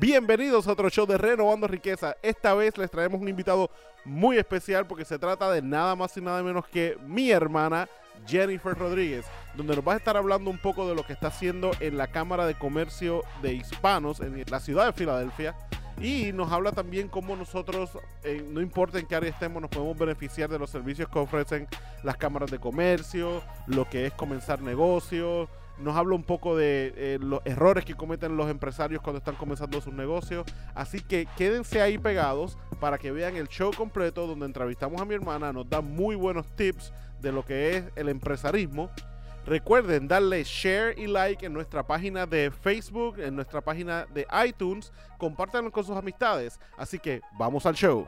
Bienvenidos a otro show de Renovando Riqueza. Esta vez les traemos un invitado muy especial porque se trata de nada más y nada menos que mi hermana Jennifer Rodríguez, donde nos va a estar hablando un poco de lo que está haciendo en la Cámara de Comercio de Hispanos en la ciudad de Filadelfia. Y nos habla también cómo nosotros, eh, no importa en qué área estemos, nos podemos beneficiar de los servicios que ofrecen las cámaras de comercio, lo que es comenzar negocios. Nos habla un poco de eh, los errores que cometen los empresarios cuando están comenzando sus negocios. Así que quédense ahí pegados para que vean el show completo donde entrevistamos a mi hermana. Nos da muy buenos tips de lo que es el empresarismo. Recuerden darle share y like en nuestra página de Facebook, en nuestra página de iTunes. Compártanlo con sus amistades. Así que vamos al show.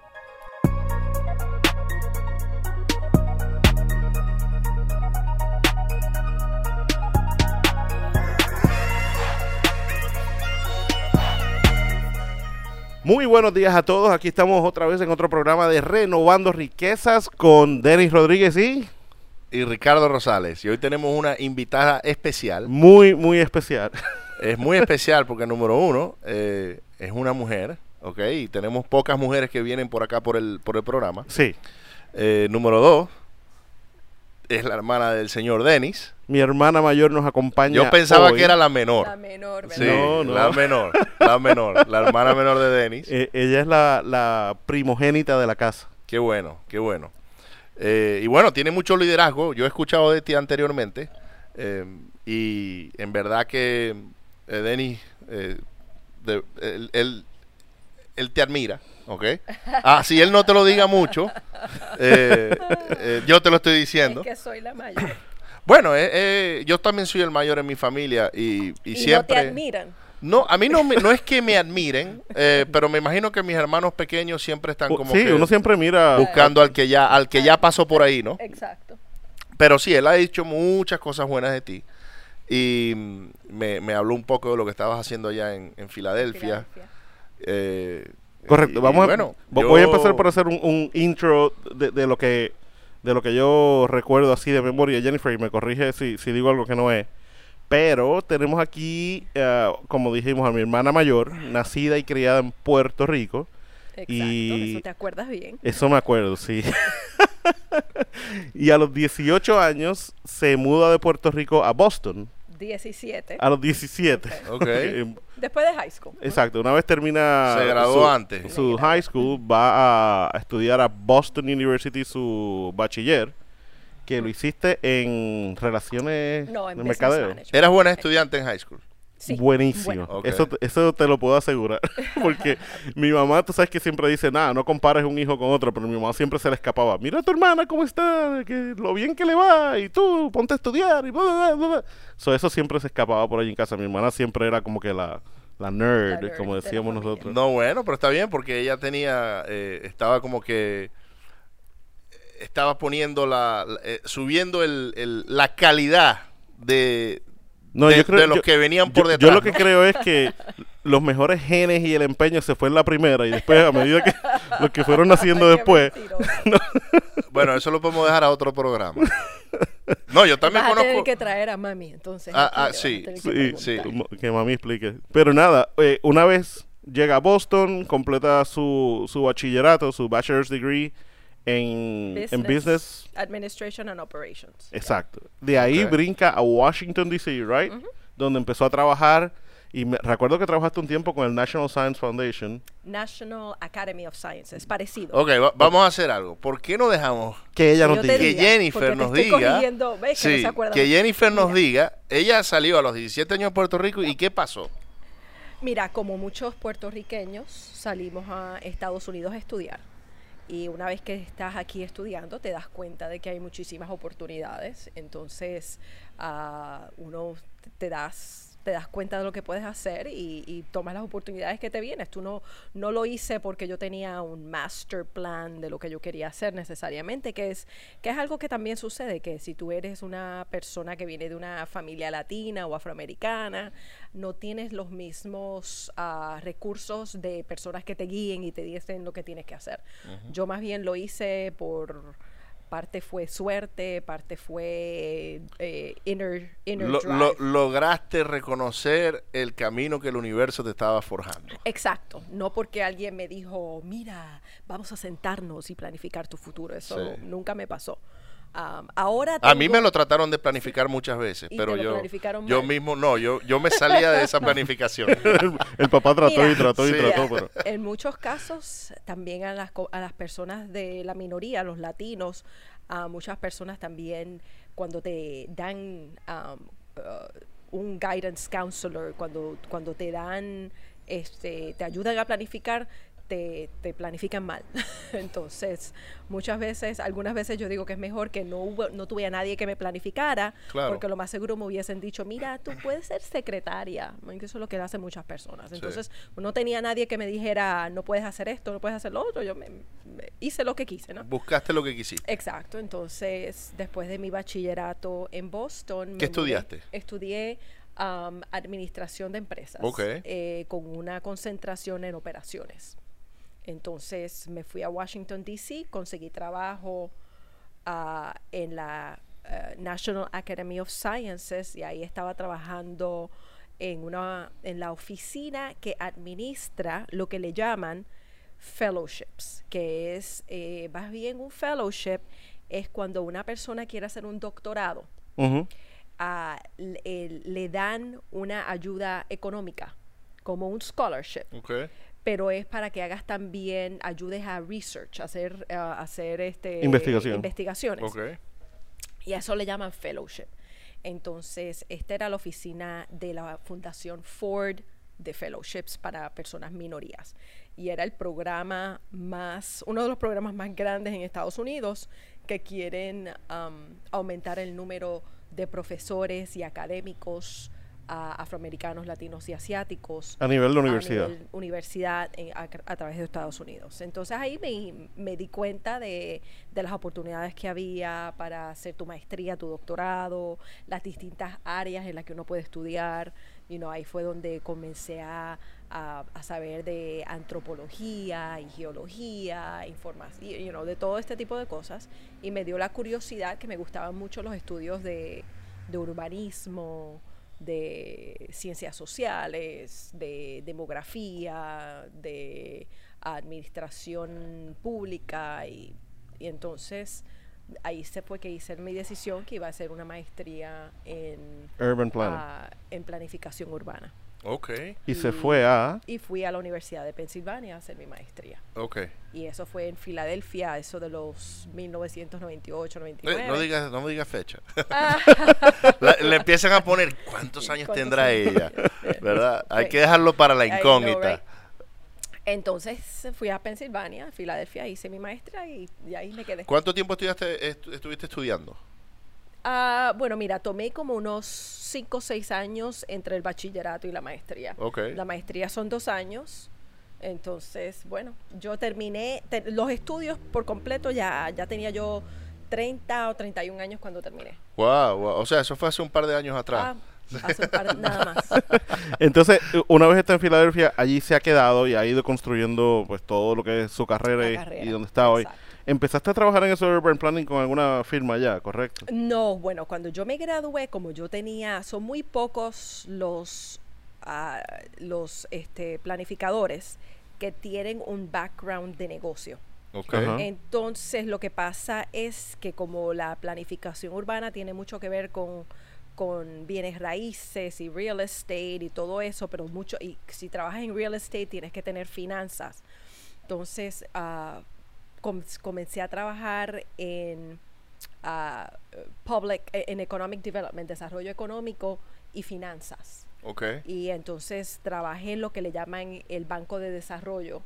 Muy buenos días a todos. Aquí estamos otra vez en otro programa de Renovando Riquezas con Denis Rodríguez y y Ricardo Rosales. Y hoy tenemos una invitada especial. muy, muy especial. Es muy especial porque, número uno, eh, es una mujer, ¿ok? Y tenemos pocas mujeres que vienen por acá por el, por el programa. Sí, Eh, número dos, es la hermana del señor Denis. mi hermana mayor nos acompaña. Yo pensaba hoy. que era la menor. La menor, ¿verdad? Sí, No, no. la menor, la menor, la hermana menor de Denis. Eh, ella es la, la primogénita de la casa. Qué bueno, qué bueno. Eh, y bueno, tiene mucho liderazgo. Yo he escuchado de ti anteriormente. eh, y en verdad que eh, Denis, eh, de- él, él- él te admira, ¿ok? Ah, si él no te lo diga mucho, eh, eh, yo te lo estoy diciendo. Es que soy la mayor. Bueno, eh, eh, yo también soy el mayor en mi familia y, y Y, siempre... no te admiran. No, a mí no, me- no es que me admiren, eh, pero me imagino que mis hermanos pequeños siempre están como sí, que uno siempre mira. buscando al que ya al que ya pasó por ahí, ¿no? Exacto. Pero sí, él ha dicho muchas cosas buenas de ti y me, me habló un poco de lo que estabas haciendo allá en, en Filadelfia. Filadelfia. eh, Correcto. y- Vamos y a, bueno, yo- voy a empezar por hacer un, un intro de, de lo que de lo que yo recuerdo así de memoria, Jennifer, y me corrige si, si digo algo que no es. Pero tenemos aquí, eh, como dijimos, a mi hermana mayor, nacida y criada en Puerto Rico. Exacto. Y- Eso te acuerdas bien. Eso me acuerdo, sí. y a los 18 años se muda de Puerto Rico a Boston. 17. A los 17. Ok. Eh, Después de high school. Exacto, una vez termina Se graduó su, antes. su high school, va a, estudiar a Boston University su bachiller, que lo hiciste en relaciones No, en mercadeo. management. Eras buena estudiante en high school. Sí. Buenísimo. Bueno. Eso, te- eso te lo puedo asegurar. Porque mi mamá, tú sabes que siempre dice, nada, no compares un hijo con otro, pero mi mamá siempre se le escapaba. Mira a tu hermana cómo está, que lo bien que le va, y tú ponte a estudiar, y bla, bla, bla, bla". So, eso siempre se escapaba por allí en casa. Mi hermana siempre era como que la, la nerd, La nerd como decíamos nosotros. No, bueno, pero está bien porque ella tenía, eh, estaba como que, estaba poniendo la, la- eh, subiendo el, el- la calidad de, No, de, yo creo- de los yo- que venían por yo, detrás. yo lo que creo es que los mejores genes y el empeño se fue en la primera y después a medida que los que fueron qué después. Bueno, eso lo podemos dejar a otro programa. No, yo también Vas a tener conozco. que traer a mami, entonces. Ah, ah, sí, Sí, Sí. que mami explique. Pero nada, eh, una vez llega a Boston, completa su, su bachillerato, su bachelor's degree en business. en business. Administration and Operations. Exacto. De ahí Ok. brinca a Washington, D.C., right? Donde empezó a trabajar. Y me, recuerdo que trabajaste un tiempo con el National Science Foundation. National Academy of Sciences. Parecido. Ok, va- vamos a hacer algo. ¿Por qué no dejamos Que ella nos diga. que Jennifer nos diga? no Sí, que. Jennifer nos Mira. diga. Ella salió a los 17 años de Puerto Rico y ¿qué pasó? Mira, como muchos puertorriqueños, salimos a Estados Unidos a estudiar. Y una vez que estás aquí estudiando, te das cuenta de que hay muchísimas oportunidades. Entonces, ah, uno te das te das cuenta de lo que puedes hacer y, y tomas las oportunidades que te vienes. Tú no, no lo hice porque yo tenía un master plan de lo que yo quería hacer necesariamente, que es, que es algo que también sucede, que si tú eres una persona que viene de una familia latina o afroamericana, no tienes los mismos ah, recursos de personas que te guíen y te dicen lo que tienes que hacer. Yo más bien lo hice por parte fue suerte, parte fue eh, inner, inner Lo- drive. lo- lograste reconocer el camino que el universo te estaba forjando. Exacto, no porque alguien me dijo, mira, vamos a sentarnos y planificar tu futuro. Eso Sí. nunca me pasó. Ahora A mí me lo trataron de planificar muchas veces, ¿Y pero yo, yo mismo no, yo, yo me salía de esa planificación. el, el papá trató Mira, y trató y trató, pero... En muchos casos, también a las, co- a las personas de la minoría, los latinos, a muchas personas también, cuando te dan um, uh, un guidance counselor, cuando, cuando te dan, este, te ayudan a planificar, te, te planifican mal. Entonces, muchas veces, algunas veces yo digo que es mejor que no, hubo, no tuve a nadie que me planificara, Claro. porque lo más seguro me hubiesen dicho, mira, tú puedes ser secretaria, eso es lo que hacen muchas personas. Sí. Entonces, no tenía nadie que me dijera, no puedes hacer esto, no puedes hacer lo otro, yo me, me- hice lo que quise, ¿no? Buscaste lo que quisiste. Exacto, entonces después de mi bachillerato en Boston... ¿Qué mudé- estudiaste? Estudié um, administración de empresas Ok. eh, con una concentración en operaciones. Entonces me fui a Washington, D.C., conseguí trabajo ah, en la eh, National Academy of Sciences y ahí estaba trabajando en, una, en la oficina que administra lo que le llaman fellowships, que es eh, más bien un fellowship, es cuando una persona quiere hacer un doctorado, ah, le, el- le dan una ayuda económica, como un scholarship Ok. Pero es para que hagas también, ayudes a research, a hacer, a hacer este, Investigación. investigaciones. Ok. Y a eso le llaman fellowship. Entonces, esta era la oficina de la Fundación Ford de fellowships para personas minorías. Y era el programa más, uno de los programas más grandes en Estados Unidos que quieren um, aumentar el número de profesores y académicos ah, afroamericanos, latinos y asiáticos A nivel de a universidad. nivel universidad en- a, a través de Estados Unidos. Entonces ahí me, me di cuenta de, de las oportunidades que había para hacer tu maestría, tu doctorado, las distintas áreas en las que uno puede estudiar. You know, ahí fue donde comencé a, a- a saber de antropología y geología, información, you know, de todo este tipo de cosas. Y me dio la curiosidad que me gustaban mucho los estudios de, de urbanismo, de ciencias sociales, de demografía, de administración pública y, y entonces ahí se fue que hice mi decisión que iba a hacer una maestría en, Urban Planning. ah, en planificación urbana. Ok. y se y- fue a... Y fui a la Universidad de Pensilvania a hacer mi maestría. Ok. Y eso fue en Filadelfia, eso de los 1998, Eh, 99. no digas no me digas fecha. Ah. La- le empiezan a poner cuántos años ¿Cuántos tendrá años? ella, ¿verdad? Hay que dejarlo para la know, incógnita. right? Entonces fui a Pensilvania, a Filadelfia, hice mi maestría y, y ahí me quedé. ¿Cuánto tiempo estudiaste, estu- estuviste estudiando? Ah, bueno, mira, tomé como unos 5 o 6 años entre el bachillerato y la maestría. Ok. La maestría son dos años. Entonces, bueno, yo terminé te- los estudios por completo, ya, ya tenía yo 30 o 31 años cuando terminé. Wow, wow. O sea, eso fue hace un par de años atrás. Ah, hace un par, nada más. Entonces, una vez está en Filadelfia, allí se ha quedado y ha ido construyendo pues todo lo que es su carrera, La y- carrera, y, donde está hoy. Empezaste a trabajar en eso de Urban Planning con alguna firma ya, ¿correcto? No, bueno, cuando yo me gradué, como yo tenía, son muy pocos los, ah, los este, planificadores que tienen un background de negocio. Ok. Ajá. Entonces, lo que pasa es que como la planificación urbana tiene mucho que ver con, con bienes raíces y real estate y todo eso, pero mucho, y si trabajas en real estate tienes que tener finanzas. Entonces, ah, com- comencé a trabajar en ah, public, eh, en economic development, desarrollo económico y finanzas. Ok. Y entonces trabajé en lo que le llaman el Banco de Desarrollo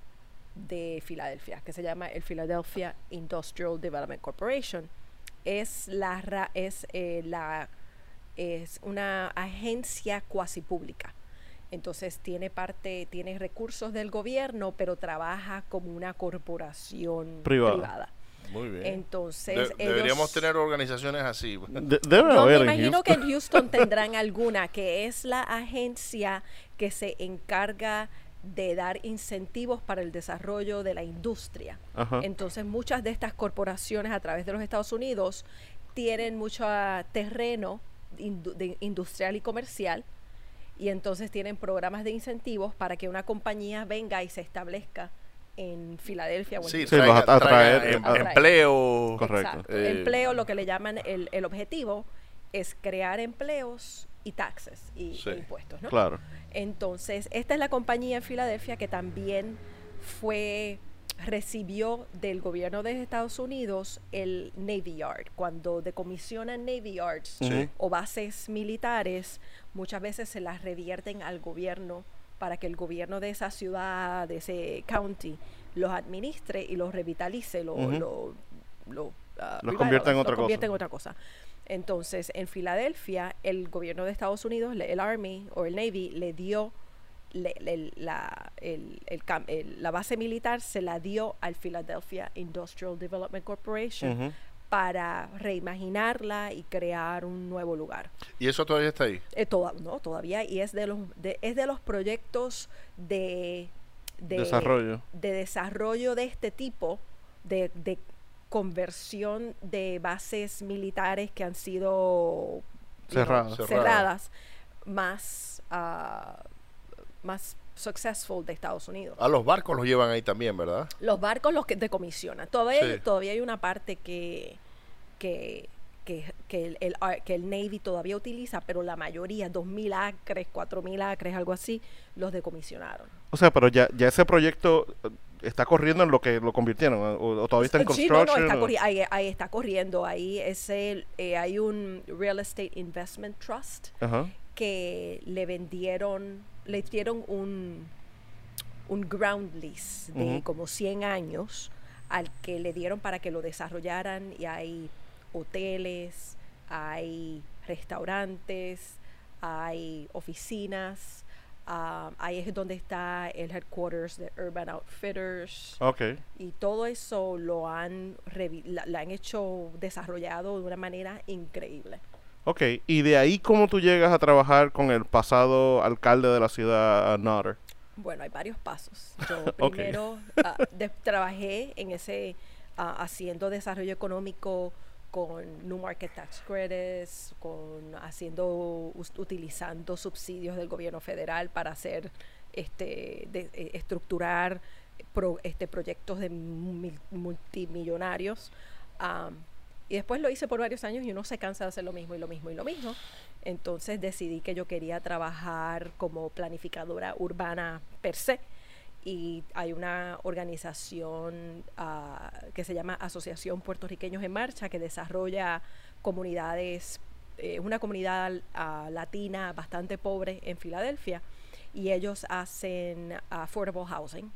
de Filadelfia, que se llama el Philadelphia Industrial Development Corporation. Es la es eh, la es una agencia cuasi pública. Entonces tiene parte, tiene recursos del gobierno, pero trabaja como una corporación Privada. privada. Muy bien. Entonces De- deberíamos ellos- tener organizaciones así. De- debe yo haber me en imagino que Houston. en Houston tendrán alguna, que es la agencia que se encarga de dar incentivos para el desarrollo de la industria. Ajá. Entonces muchas de estas corporaciones a través de los Estados Unidos tienen mucho terreno indu- industrial y comercial y entonces tienen programas de incentivos para que una compañía venga y se establezca en Filadelfia o en Sí, Sí, traiga- los at- atraer- traiga em- atraer. empleo. Correcto. Eh, Empleo, lo que le llaman el, el objetivo es crear empleos y taxes y Sí. e impuestos, ¿no? Claro. Entonces, esta es la compañía en Filadelfia que también fue recibió del gobierno de Estados Unidos el Navy Yard. Cuando decomisionan Navy Yards Sí. o bases militares, muchas veces se las revierten al gobierno para que el gobierno de esa ciudad, de ese county, los administre y los revitalice, lo, Ujú. lo, lo, ah, Los convierta en otra cosa. convierte en otra cosa. Entonces, en Filadelfia, el gobierno de Estados Unidos, el Army o el Navy, le dio le- le- la, el- el la base militar, se la dio al Philadelphia Industrial Development Corporation para reimaginarla y crear un nuevo lugar. Y eso todavía está ahí. Eh, toda- no, todavía, y es de los, de, es de los proyectos de, de Desarrollo. de desarrollo de este tipo, de, de conversión de bases militares que han sido you know, Cerradas. Cerradas. más, ah, más successful de Estados Unidos. A los barcos los llevan ahí también, ¿verdad? Los barcos los que decomisionan. Todavía, hay- Sí. todavía hay una parte que, que, que, que el, el que el Navy todavía utiliza, pero la mayoría, 2.000 acres, 4.000 acres, algo así, los decomisionaron. O sea, pero ya, ya ese proyecto eh, está corriendo en lo que lo convirtieron, o, o todavía está en Sí, no, construction. no, está o- corri- ahí, ahí está corriendo. Ahí es el, eh, hay un Real Estate Investment Trust Ajá. que le vendieron, le dieron un, un ground lease de como 100 años al que le dieron para que lo desarrollaran y hay hoteles, hay restaurantes, hay oficinas, ah, ahí es donde está el headquarters de Urban Outfitters Ok. y todo eso lo han la, la han hecho desarrollado de una manera increíble. Ok. Y de ahí, ¿cómo tú llegas a trabajar con el pasado alcalde de la ciudad, uh, Nutter? Bueno, hay varios pasos. Yo primero ah, de- trabajé en ese ah, haciendo desarrollo económico con New Market Tax Credits, con haciendo utilizando subsidios del gobierno federal para hacer este de- eh, estructurar pro- este proyectos de mil- multimillonarios. Am, y después lo hice por varios años y uno se cansa de hacer lo mismo y lo mismo y lo mismo. Entonces decidí que yo quería trabajar como planificadora urbana per se. Y hay una organización ah, que se llama Asociación Puertorriqueños en Marcha que desarrolla comunidades, eh, una comunidad ah, latina bastante pobre en Filadelfia. Y ellos hacen affordable housing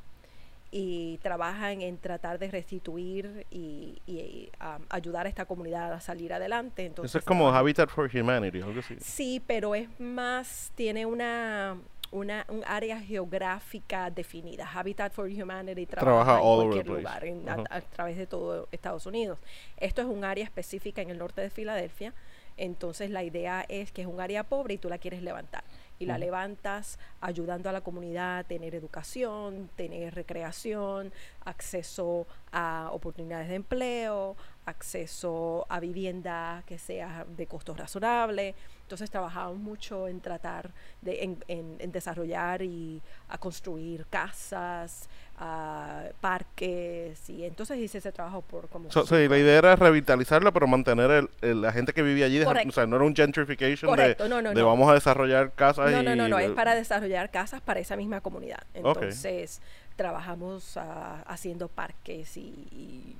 y trabajan en tratar de restituir y, y, um, ayudar a esta comunidad a salir adelante. Entonces, Eso es como Habitat for Humanity, algo así. Sí, pero es más, tiene una, una un área geográfica definida. Habitat for Humanity trabaja, Trabaja en all over cualquier the place. lugar, en- a, a través de todo Estados Unidos. Esto es un área específica en el norte de Filadelfia. Entonces la idea es que es un área pobre y tú la quieres levantar. Y la levantas ayudando a la comunidad a tener educación, tener recreación, acceso a oportunidades de empleo, acceso a vivienda que sea de costo razonable. Entonces trabajamos mucho en tratar de en, en- en desarrollar y a construir casas, a parques y entonces hice ese trabajo por como So- sí, la idea era revitalizarla, pero mantener el, el- la gente que vivía allí. Correcto. o sea, no era un gentrification de, Correcto, no, no, de no. vamos a desarrollar casas No, y... no, no, no, es para desarrollar casas para esa misma comunidad. Entonces, trabajamos ah, haciendo parques y, y,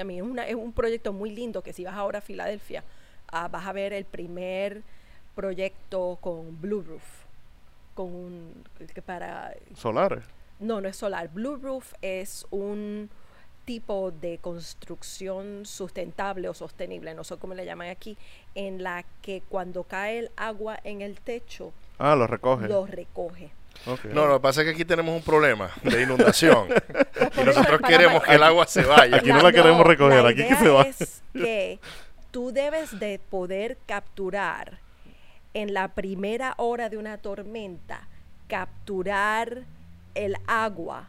a mí es, una- es un proyecto muy lindo que si vas ahora a Filadelfia, ah, vas a ver el primer proyecto con Blue Roof, con un, que para, Solares. no, no es solar. Blue Roof es un tipo de construcción sustentable o sostenible, no sé cómo le llaman aquí, en la que cuando cae el agua en el techo, Ah, lo recoge. lo recoge. No, lo que pasa es que aquí tenemos un problema de inundación. y nosotros queremos que el agua se vaya. Aquí no la queremos recoger, la aquí que se va. es que tú debes de poder capturar en la primera hora de una tormenta, capturar el agua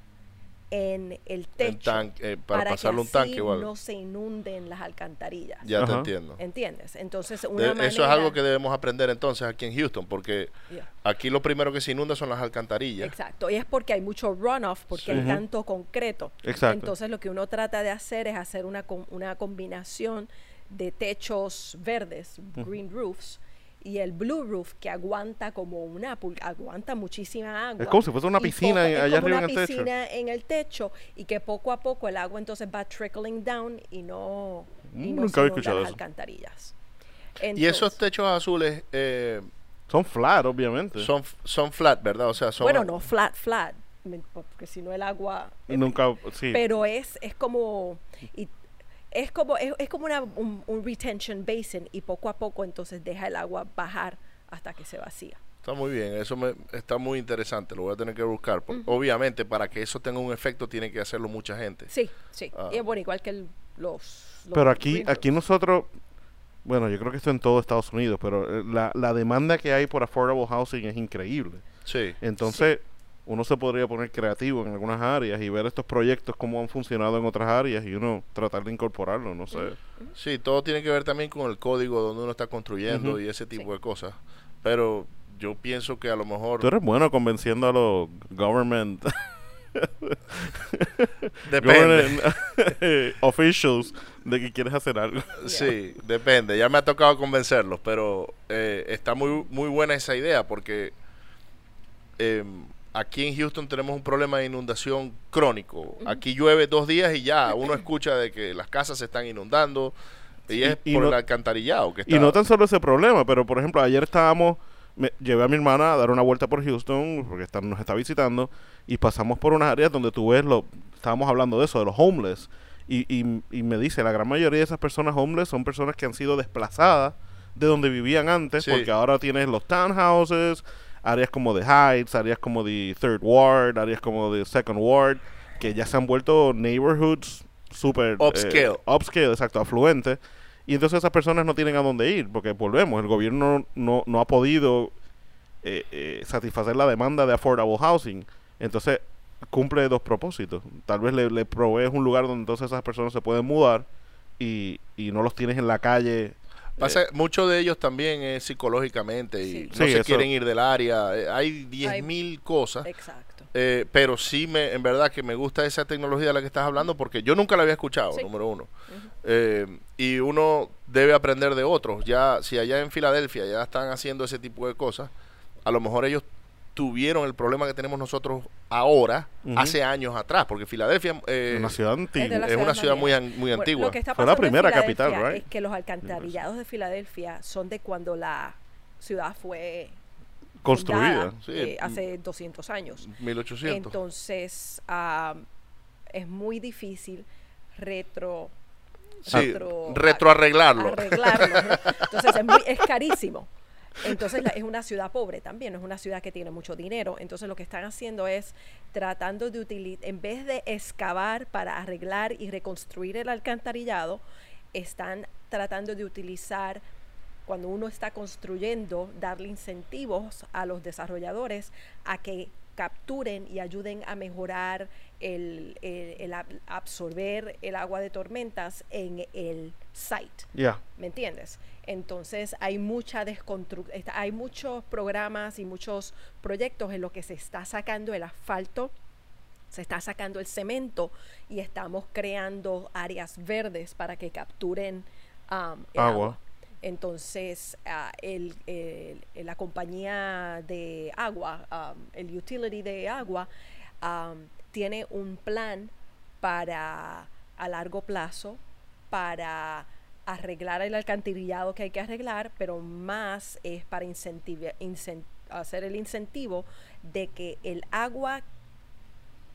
en el techo eh, para que pasarle un así tanque o algo. no se inunden las alcantarillas. Ya te entiendo. ¿Entiendes? Entonces, De- una manera, eso es algo que debemos aprender entonces aquí en Houston, porque Yeah. aquí lo primero que se inunda son las alcantarillas. Exacto, y es porque hay mucho runoff, porque Sí. hay tanto concreto. Exacto. Entonces lo que uno trata de hacer es hacer una, una combinación de techos verdes, green roofs, y el blue roof que aguanta como una pul- aguanta muchísima agua. Es como si fuese una piscina poco- allá arriba una en el techo. piscina en el techo y que poco a poco el agua entonces va trickling down y no, y no nunca se había escuchado las eso. alcantarillas. Y esos Entonces- techos azules eh, Son flat, obviamente. son, son flat, ¿verdad? O sea, son... bueno, no flat, flat, porque si no el agua Nunca, sí. pero es, es como y es como es, es como una, un, un retention basin y poco a poco entonces deja el agua bajar hasta que se vacía. Está muy bien, eso me, está muy interesante, lo voy a tener que buscar. porque Obviamente, para que eso tenga un efecto, tiene que hacerlo mucha gente. Sí, sí. Ah. Y es bueno, igual que el- los, los Pero aquí, aquí nosotros, bueno, yo creo que esto en todo Estados Unidos, pero eh, la, la demanda que hay por affordable housing es increíble. Sí, Entonces, uno se podría poner creativo en algunas áreas y ver estos proyectos cómo han funcionado en otras áreas y uno tratar de incorporarlo, no sé. sí, todo tiene que ver también con el código donde uno está construyendo y ese tipo Sí. de cosas. Pero yo pienso que a lo mejor... Tú eres bueno convenciendo a los government, Depende. government officials de que quieres hacer algo. Sí, depende. Ya me ha tocado convencerlos, pero eh, está muy, muy buena esa idea porque eh, aquí en Houston tenemos un problema de inundación crónico. Aquí llueve dos días y ya uno escucha de que las casas se están inundando y es y por no- el alcantarillado que está. Y no tan solo ese problema, pero por ejemplo, ayer estábamos, me, llevé a mi hermana a dar una vuelta por Houston, porque está- nos está visitando, y pasamos por unas áreas donde tú ves, lo, estábamos hablando de eso, de los homeless, y, y, y me dice, la gran mayoría de esas personas homeless son personas que han sido desplazadas de donde vivían antes, Sí. porque ahora tienes los townhouses, áreas como de Heights, áreas como de Third Ward, áreas como de Second Ward, que ya se han vuelto neighborhoods super Upscale. upscale, exacto, afluentes. Y entonces esas personas no tienen a dónde ir, porque volvemos, el gobierno no, no ha podido eh, eh, satisfacer la demanda de affordable housing. Entonces cumple dos propósitos. Tal vez le, le provees un lugar donde entonces esas personas se pueden mudar y, y no los tienes en la calle. Pasa, eh, muchos de ellos también es psicológicamente y Sí. no Sí, se eso- quieren ir del área. Eh, hay diez Hay- mil cosas. Exacto. Eh, pero sí, me, en verdad que me gusta esa tecnología de la que estás hablando porque yo nunca la había escuchado, Sí. número uno. Eh, y uno debe aprender de otros. Ya, si allá en Filadelfia ya están haciendo ese tipo de cosas, a lo mejor ellos tuvieron el problema que tenemos nosotros ahora, hace años atrás, porque Filadelfia eh, una ciudad de antigua. la es una ciudad muy, an- muy Bueno, antigua. Lo que está Fue la primera capital, Filadelfia right? Es que los alcantarillados de Filadelfia son de cuando la ciudad fue Construida. fundada, Sí. eh, hace 200 años. 1800. Entonces, ah, es muy difícil retro sí, retro- retroarreglarlo. arreglarlo. ¿no? Entonces es, muy- es carísimo. Entonces es una ciudad pobre también, es una ciudad que tiene mucho dinero. Entonces lo que están haciendo es tratando de utilizar, en vez de excavar para arreglar y reconstruir el alcantarillado, están tratando de utilizar, cuando uno está construyendo, darle incentivos a los desarrolladores a que capturen y ayuden a mejorar el, el- el ab- absorber el agua de tormentas en el site. Ya. ¿Me entiendes? Entonces hay mucha desconstrucción, hay muchos programas y muchos proyectos en los que se está sacando el asfalto, se está sacando el cemento y estamos creando áreas verdes para que capturen um, el Agua. agua. Entonces, ah, el- la compañía de agua, el utility de agua, tiene un plan para a largo plazo para arreglar el alcantarillado que hay que arreglar, pero más es para hacer el incentivo de que el agua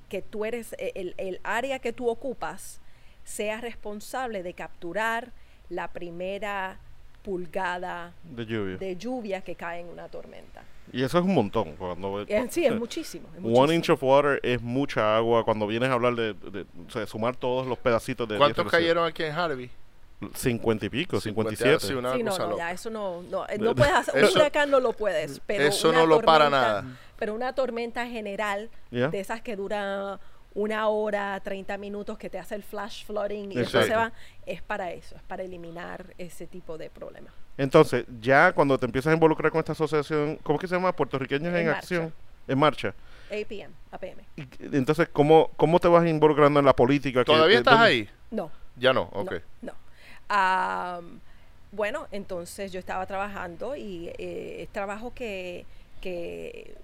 que tú eres, e- el, el área que tú ocupas, sea responsable de capturar la primera pulgada De lluvia. de lluvia que cae en una tormenta. Y eso es un montón. Cuando, Eh, Sí, es muchísimo. es One muchísimo. inch of water es mucha agua. Cuando vienes a hablar de, de- o sea, sumar todos los pedacitos de. ¿Cuántos de- cayeron aquí en Harvey? 50 y pico, 50, 57. sí, una Sí, no, cosa no, loca. ya eso no, no, eh, no puedes hacer, un Eso- huracán no lo puedes, pero eso no lo para nada. pero una tormenta general Ya. de esas que dura una hora, 30 minutos, que te hace el flash flooding y después se va, es para eso, es para eliminar ese tipo de problemas. Entonces, ya cuando te empiezas a involucrar con esta asociación, ¿cómo es que se llama? Puertorriqueños en. Acción. En marcha. APM, APM. Y- entonces, ¿cómo, ¿cómo te vas involucrando en la política? ¿Todavía estás dónde- ahí? No, Ya no, ok. no, no. Am, bueno, entonces yo estaba trabajando y eh, es trabajo que, que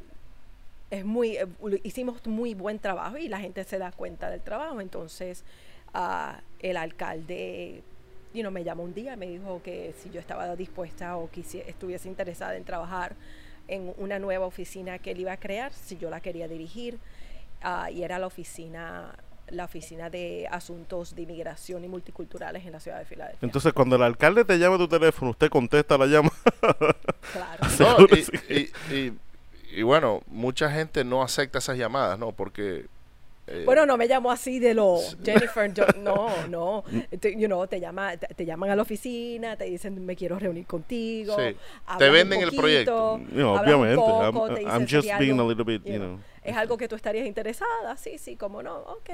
es muy, eh, hicimos muy buen trabajo y la gente se da cuenta del trabajo. Entonces, ah, el alcalde you know, me llamó un día y me dijo que si yo estaba dispuesta o quisi- estuviese interesada en trabajar en una nueva oficina que él iba a crear, si yo la quería dirigir, ah, y era la oficina la oficina de asuntos de inmigración y multiculturales en la ciudad de Filadelfia. Entonces, cuando el alcalde te llama a tu teléfono, usted contesta la llama. claro. No, Seguro y, sí. y- y- y bueno, mucha gente no acepta esas llamadas, ¿no? Porque... eh, Bueno, no me llamó así de lo Jennifer, yo- no, no, te, you know, te llama, te, te llaman a la oficina, te dicen me quiero reunir contigo, Sí. Te venden el poquito, proyecto. No, hablas un obviamente. poco, I'm, I'm dicen, just "Sería being a algo, little bit, you you know, know. Es algo que tú estarías interesada, sí, sí, como no, ok.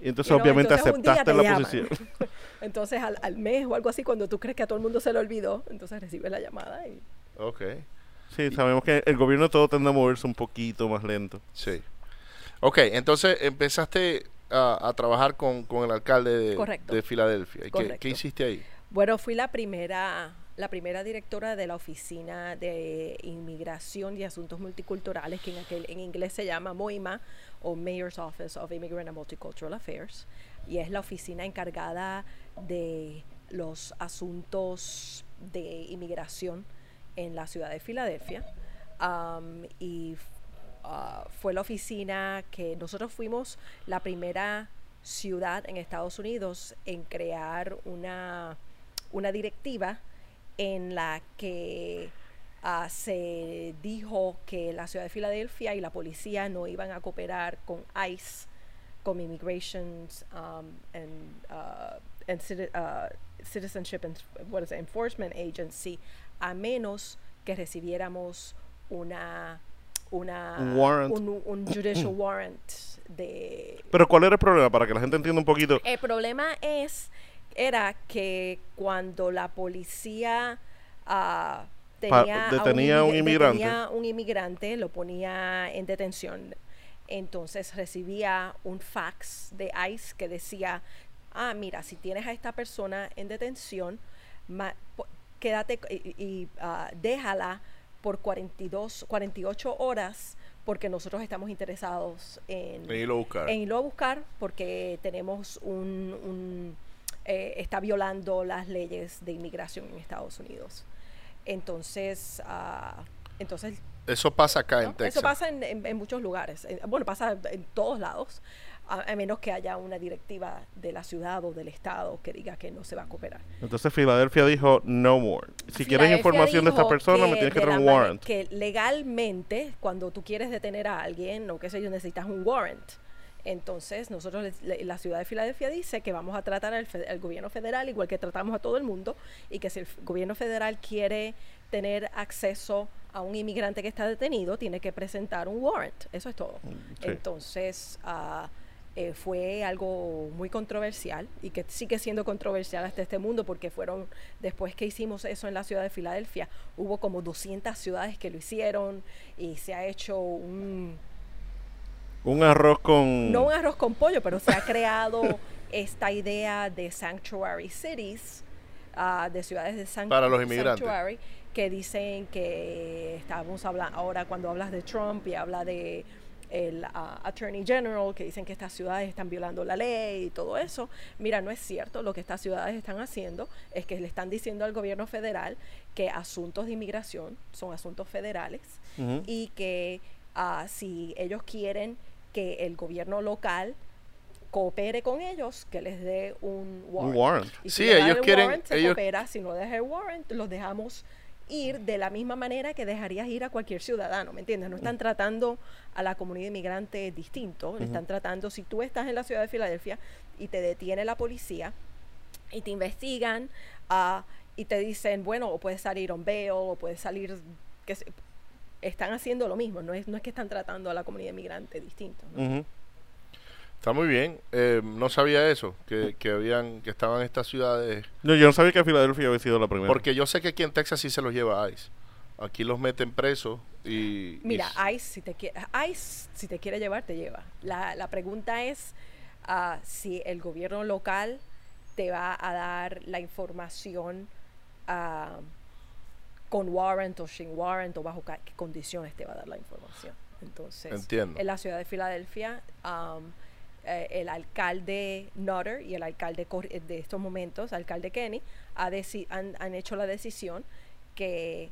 Y entonces, You know, obviamente, entonces aceptaste te la llaman. posición. Entonces al, al mes o algo así, cuando tú crees que a todo el mundo se le olvidó, entonces recibes la llamada y Ok, Sí, sabemos que el gobierno todo tiende a moverse un poquito más lento. sí. Ok, entonces empezaste a, a trabajar con, con el alcalde de, Correcto. de Filadelfia. ¿Y qué, Correcto. qué hiciste ahí? Bueno, fui la primera, la primera directora de la Oficina de Inmigración y Asuntos Multiculturales, que en, aquel, en inglés se llama MOIMA, o Mayor's Office of Immigrant and Multicultural Affairs, y es la oficina encargada de los asuntos de inmigración en la ciudad de Filadelfia. Y ah, fue la oficina que nosotros fuimos la primera ciudad en Estados Unidos en crear una, una directiva en la que ah, se dijo que la ciudad de Filadelfia y la policía no iban a cooperar con ICE, con Immigration um, and, uh, and uh, Citizenship and what is it, Enforcement Agency, a menos que recibiéramos una, una Un warrant. un, un judicial warrant de Pero, ¿cuál era el problema? Para que la gente entienda un poquito. el problema es, era que cuando la policía Pa- tenía, detenía a un inmi- inmigrante. detenía un inmigrante, lo ponía en detención, entonces recibía un fax de ICE que decía, ah, mira, si tienes a esta persona en detención, quédate y, y, ah, déjala por 42, 48 horas porque nosotros estamos interesados en, En irlo a buscar. en irlo a buscar porque tenemos un, un, eh, está violando las leyes de inmigración en Estados Unidos. Entonces, ah, entonces Eso pasa acá en. Texas. eso pasa en, en- en muchos lugares. En- bueno, pasa en todos lados, a, a menos que haya una directiva de la ciudad o del estado que diga que no se va a cooperar. Entonces, Filadelfia dijo, no more. Si quieres información de esta persona, me tienes que la un warrant. Que legalmente, cuando tú quieres detener a alguien, o qué sé yo, necesitas un warrant. Entonces, nosotros, la ciudad de Filadelfia dice que vamos a tratar al, al gobierno federal igual que tratamos a todo el mundo y que si el gobierno federal quiere tener acceso a un inmigrante que está detenido, tiene que presentar un warrant. Eso es todo. sí. Entonces, ah, eh, fue algo muy controversial y que sigue siendo controversial hasta este mundo porque fueron, después que hicimos eso en la ciudad de Filadelfia, hubo como 200 ciudades que lo hicieron y se ha hecho un, Un arroz con... no un arroz con pollo, pero se ha creado esta idea de sanctuary cities, ah, de ciudades de sanct- Para los inmigrantes. sanctuary, que dicen que estábamos hablando ahora cuando hablas de Trump y habla de el ah, Attorney General, que dicen que estas ciudades están violando la ley y todo eso. Mira, no es cierto. Lo que estas ciudades están haciendo es que le están diciendo al gobierno federal que asuntos de inmigración son asuntos federales y que ah, si ellos quieren que el gobierno local coopere con ellos, que les dé un warrant. Un warrant. Y Sí, si dan ellos el quieren- warrant, se ellos- coopera. Si no deja el warrant, los dejamos ir de la misma manera que dejarías ir a cualquier ciudadano, ¿me entiendes? No están tratando a la comunidad inmigrante distinto, le están tratando, si tú estás en la ciudad de Filadelfia y te detiene la policía y te investigan ah, y te dicen, bueno, o puedes salir on bail, o puedes salir, qué sé, están haciendo lo mismo, no es, no es que están tratando a la comunidad inmigrante distinto. ¿no? Está muy bien. Eh, no sabía eso, que, que habían, que estaban estas ciudades. No, yo no sabía que Filadelfia había sido la primera. Porque yo sé que aquí en Texas sí se los lleva ICE. Aquí los meten presos y. Mira, ICE si te quiere, ICE, si te quiere llevar, te lleva. La, la pregunta es ah, si el gobierno local te va a dar la información ah, con warrant o sin warrant o bajo ca- qué condiciones te va a dar la información. Entonces, Entiendo. en la ciudad de Filadelfia, am, eh, el alcalde Nutter y el alcalde cor- de estos momentos, alcalde Kenny, ha han, han hecho la decisión que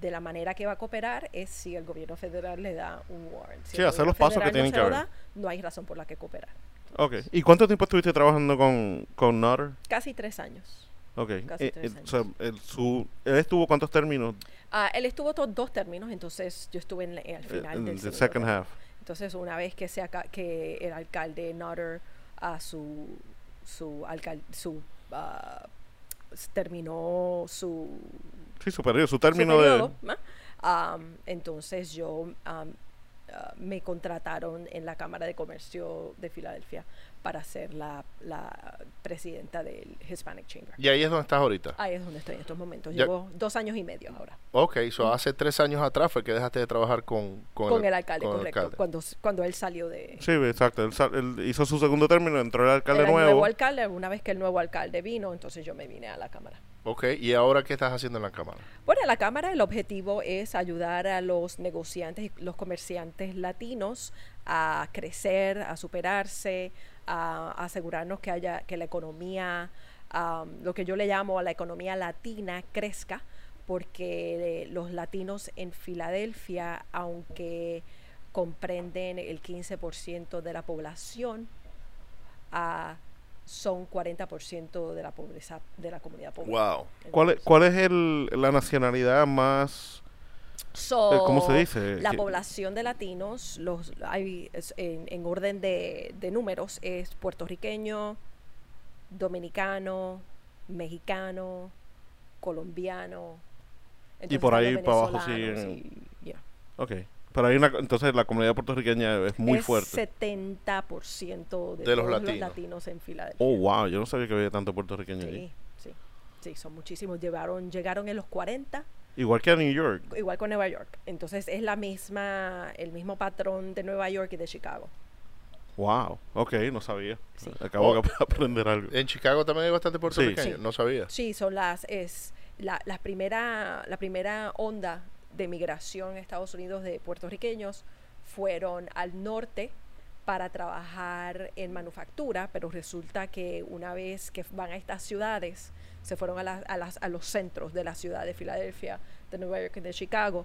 de la manera que va a cooperar es si el gobierno federal le da un warrant. Si Sí, hacer los pasos que tienen no que haber. da, no hay razón por la que cooperar. Ok. ¿Y cuánto tiempo estuviste trabajando con, con Nutter? Casi tres años. Ok. Casi Eh, tres eh, o sea, el- su, él estuvo cuántos términos? Ah, él estuvo todos dos términos, entonces yo estuve en, al Eh, final en del the segundo second half. Entonces, una vez que se que el alcalde Nutter a su su alcal- su ah, s- terminó su, Sí, su periodo, su término de... entonces yo ah, me contrataron en la Cámara de Comercio de Filadelfia para ser la, la presidenta del Hispanic Chamber. Y ahí es donde estás ahorita. Ahí es donde estoy en estos momentos. Ya- Llevo dos años y medio ahora. Ok, so hace tres años atrás fue que dejaste de trabajar con, con, Con el alcalde, con el correcto. alcalde. Cuando, cuando él salió de, Sí, exacto. Él, sal- él hizo su segundo término, entró el alcalde Era el nuevo. nuevo alcalde, una vez que el nuevo alcalde vino, entonces yo me vine a la Cámara. Ok, ¿y ahora qué estás haciendo en la Cámara? Bueno, en la Cámara el objetivo es ayudar a los negociantes y los comerciantes latinos a crecer, a superarse, a asegurarnos que haya que la economía, am, lo que yo le llamo a la economía latina, crezca, porque los latinos en Filadelfia, aunque comprenden el 15% de la población, ah, son 40% de la pobreza de la comunidad pobre. Wow. ¿Cuál es, cuál es el, la nacionalidad más... So, Eh, ¿cómo se dice? La población de latinos, los hay, es- en, en orden de, de números, es puertorriqueño, dominicano, mexicano, colombiano. Y por ahí para abajo siguen- y- yeah. Ok. Pero hay una, entonces la comunidad puertorriqueña es muy es fuerte. 70% de, De los todos latinos. latinos en Filadelfia. Oh, wow. Yo no sabía que había tanto puertorriqueño allí. Sí, sí, sí, son muchísimos. Llegaron, llegaron en los 40 Igual que a New York. igual con Nueva York. Entonces es la misma, el mismo patrón de Nueva York y de Chicago. Wow. Ok, no sabía. Sí. Acabo Oh. de aprender algo. En Chicago también hay bastante puertorriqueños, Sí. no sabía. Sí, son las es la, la primera la primera onda de migración a Estados Unidos de puertorriqueños fueron al norte para trabajar en manufactura, pero resulta que una vez que van a estas ciudades, se fueron a, las- a, las, a los centros de la ciudad de Filadelfia, de Nueva York y de Chicago.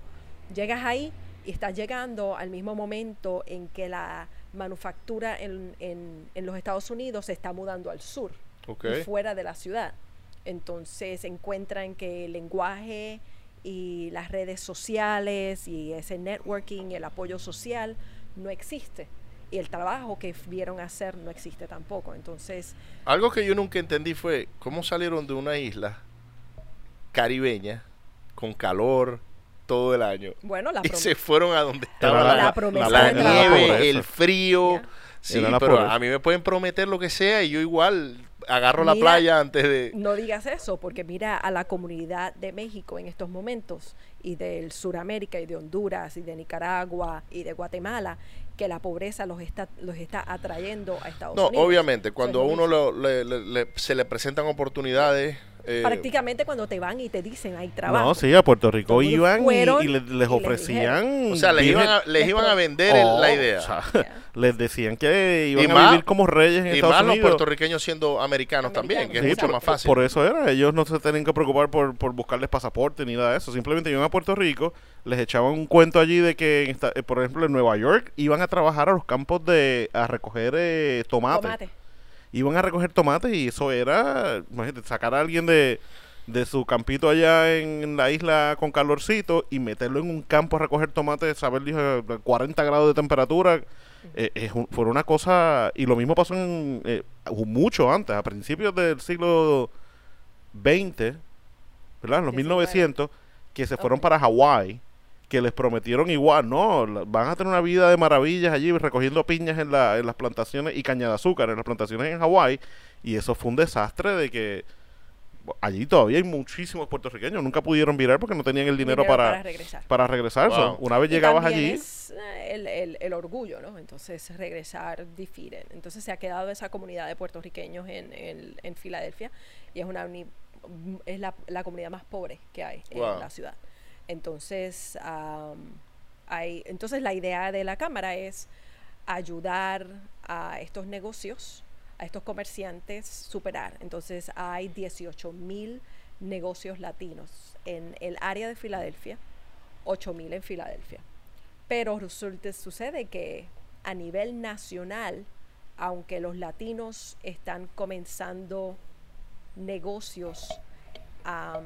Llegas ahí y estás llegando al mismo momento en que la manufactura en, en- en los Estados Unidos se está mudando al sur y fuera de la ciudad. Entonces encuentran que el lenguaje y las redes sociales y ese networking y el apoyo social no existe. Y el trabajo que vieron hacer no existe tampoco. Entonces, Algo que yo nunca entendí fue cómo salieron de una isla caribeña con calor todo el año bueno, la y se fueron a donde estaba la- la, la promesa nieve, el frío. Sí, pero pobreza. a mí me pueden prometer lo que sea y yo igual agarro la playa antes de... No digas eso, porque mira a la comunidad de México en estos momentos, y del Suramérica, y de Honduras, y de Nicaragua, y de Guatemala, que la pobreza los está, los está atrayendo a Estados No, Unidos. obviamente, Eso cuando a uno lo- le- le- le- se le presentan oportunidades... eh, Prácticamente cuando te van y te dicen hay trabajo. No, sí, a Puerto Rico iban y- fueron y, le- y les les ofrecían. o sea, les iban a, les iban a vender el- Oh, la idea. o sea, Ya. les decían que iban Y a más- vivir como reyes en y Estados más los Unidos. puertorriqueños siendo americanos también, que es mucho por, más fácil. por eso era, ellos no se tenían que preocupar por, por buscarles pasaporte ni nada de eso. Simplemente iban a Puerto Rico, les echaban un cuento allí de que, en esta- eh, por ejemplo, en Nueva York iban a trabajar a los campos de a recoger eh, tomate. Tomate. Iban a recoger tomates y eso era, imagínate, sacar a alguien de, de su campito allá en la isla con calorcito y meterlo en un campo a recoger tomates, saber, dijo, 40 grados de temperatura. eh, es un- fue una cosa, y lo mismo pasó en, eh, mucho antes, a principios del siglo XX, ¿verdad? En los 19. 1900, que se fueron para Hawái, que les prometieron igual, ¿no? Van a tener una vida de maravillas allí recogiendo piñas en, la, en las plantaciones y caña de azúcar en las plantaciones en Hawái. Y eso fue un desastre de que allí todavía hay muchísimos puertorriqueños. Nunca pudieron virar porque no tenían el dinero, para, para regresar. para regresar. Wow. So, una vez llegabas allí, es eh, el, el- el orgullo, ¿no? Entonces, regresar difieren. Entonces, se ha quedado esa comunidad de puertorriqueños en, en, en Filadelfia y es, una, es la, la comunidad más pobre que hay Wow. en la ciudad. Entonces, am, hay, entonces, la idea de la Cámara es ayudar a estos negocios, a estos comerciantes, superar. Entonces, hay 18 mil negocios latinos en el área de Filadelfia, 8 mil en Filadelfia. Pero resulta, sucede que a nivel nacional, aunque los latinos están comenzando negocios am,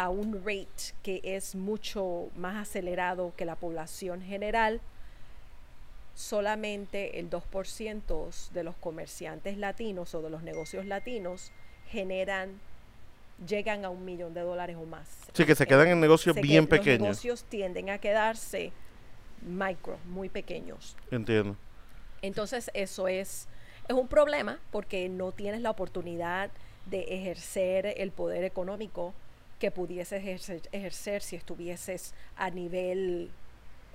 a un rate que es mucho más acelerado que la población general, solamente el 2% de los comerciantes latinos o de los negocios latinos generan, llegan a un millón de dólares o más. sí que se quedan en negocios que bien Los pequeños. negocios tienden a quedarse micro, muy pequeños. Entiendo. Entonces eso es, es un problema porque no tienes la oportunidad de ejercer el poder económico que pudieses ejercer, ejercer si estuvieses a nivel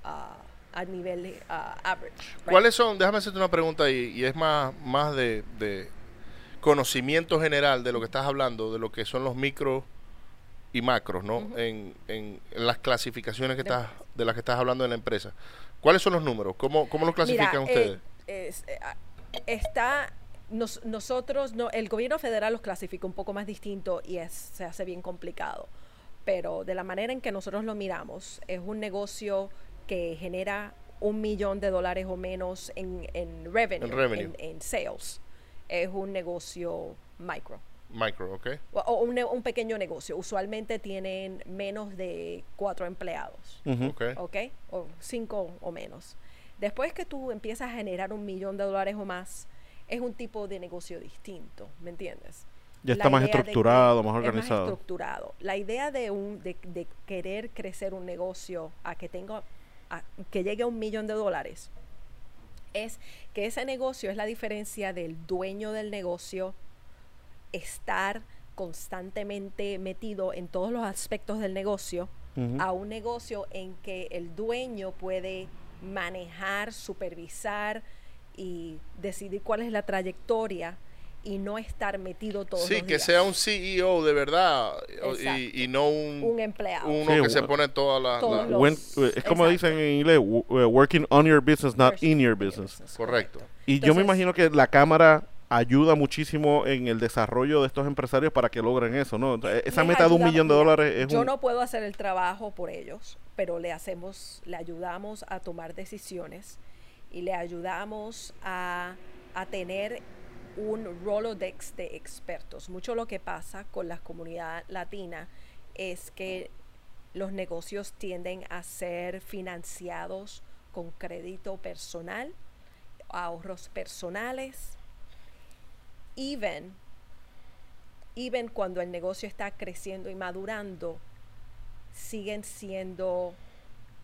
ah, a nivel ah, average. right? ¿Cuáles son? Déjame hacerte una pregunta y, y es más, más de, de conocimiento general de lo que estás hablando, de lo que son los micros y macros, ¿no? En, en- en las clasificaciones que De- estás, de las que estás hablando en la empresa. ¿Cuáles son los números? ¿Cómo, cómo los clasifican Mira, eh, ustedes? es- eh, ah, está nos- nosotros no el gobierno federal los clasifica un poco más distinto y es, se hace bien complicado pero de la manera en que nosotros lo miramos es un negocio que genera un millón de dólares o menos en, en revenue, En revenue. en- en sales es un negocio micro Micro, ¿ok? o, o un, ne- un pequeño negocio usualmente tienen menos de cuatro empleados Ujú. Ok. ¿ok? O cinco o menos. Después que tú empiezas a generar un millón de dólares o más, es un tipo de negocio distinto, ¿me entiendes? Ya está más que estructurado, más es organizado. estructurado. La idea de, un, de, de querer crecer un negocio a que tenga a- que llegue a un millón de dólares es que ese negocio es la diferencia del dueño del negocio estar constantemente metido en todos los aspectos del negocio a un negocio en que el dueño puede manejar, supervisar y decidir cuál es la trayectoria y no estar metido todos Sí, los que días. sea un CEO de verdad y, y no un, un empleado. uno Sí, que se bueno. pone todas las... Todos las- los- When- eh, es como exacto. dicen en inglés, eh, working on your business, not in your business. Correcto. Y yo me Entonces- imagino que la Cámara ayuda muchísimo en el desarrollo de estos empresarios para que logren eso, ¿no? Entonces, Esa meta de un millón de dólares es Yo un... no puedo hacer el trabajo por ellos, pero le hacemos, le ayudamos a tomar decisiones y le ayudamos a, a tener un Rolodex de expertos. Mucho lo que pasa con la comunidad latina es que los negocios tienden a ser financiados con crédito personal, ahorros personales, even even cuando el negocio está creciendo y madurando, siguen siendo,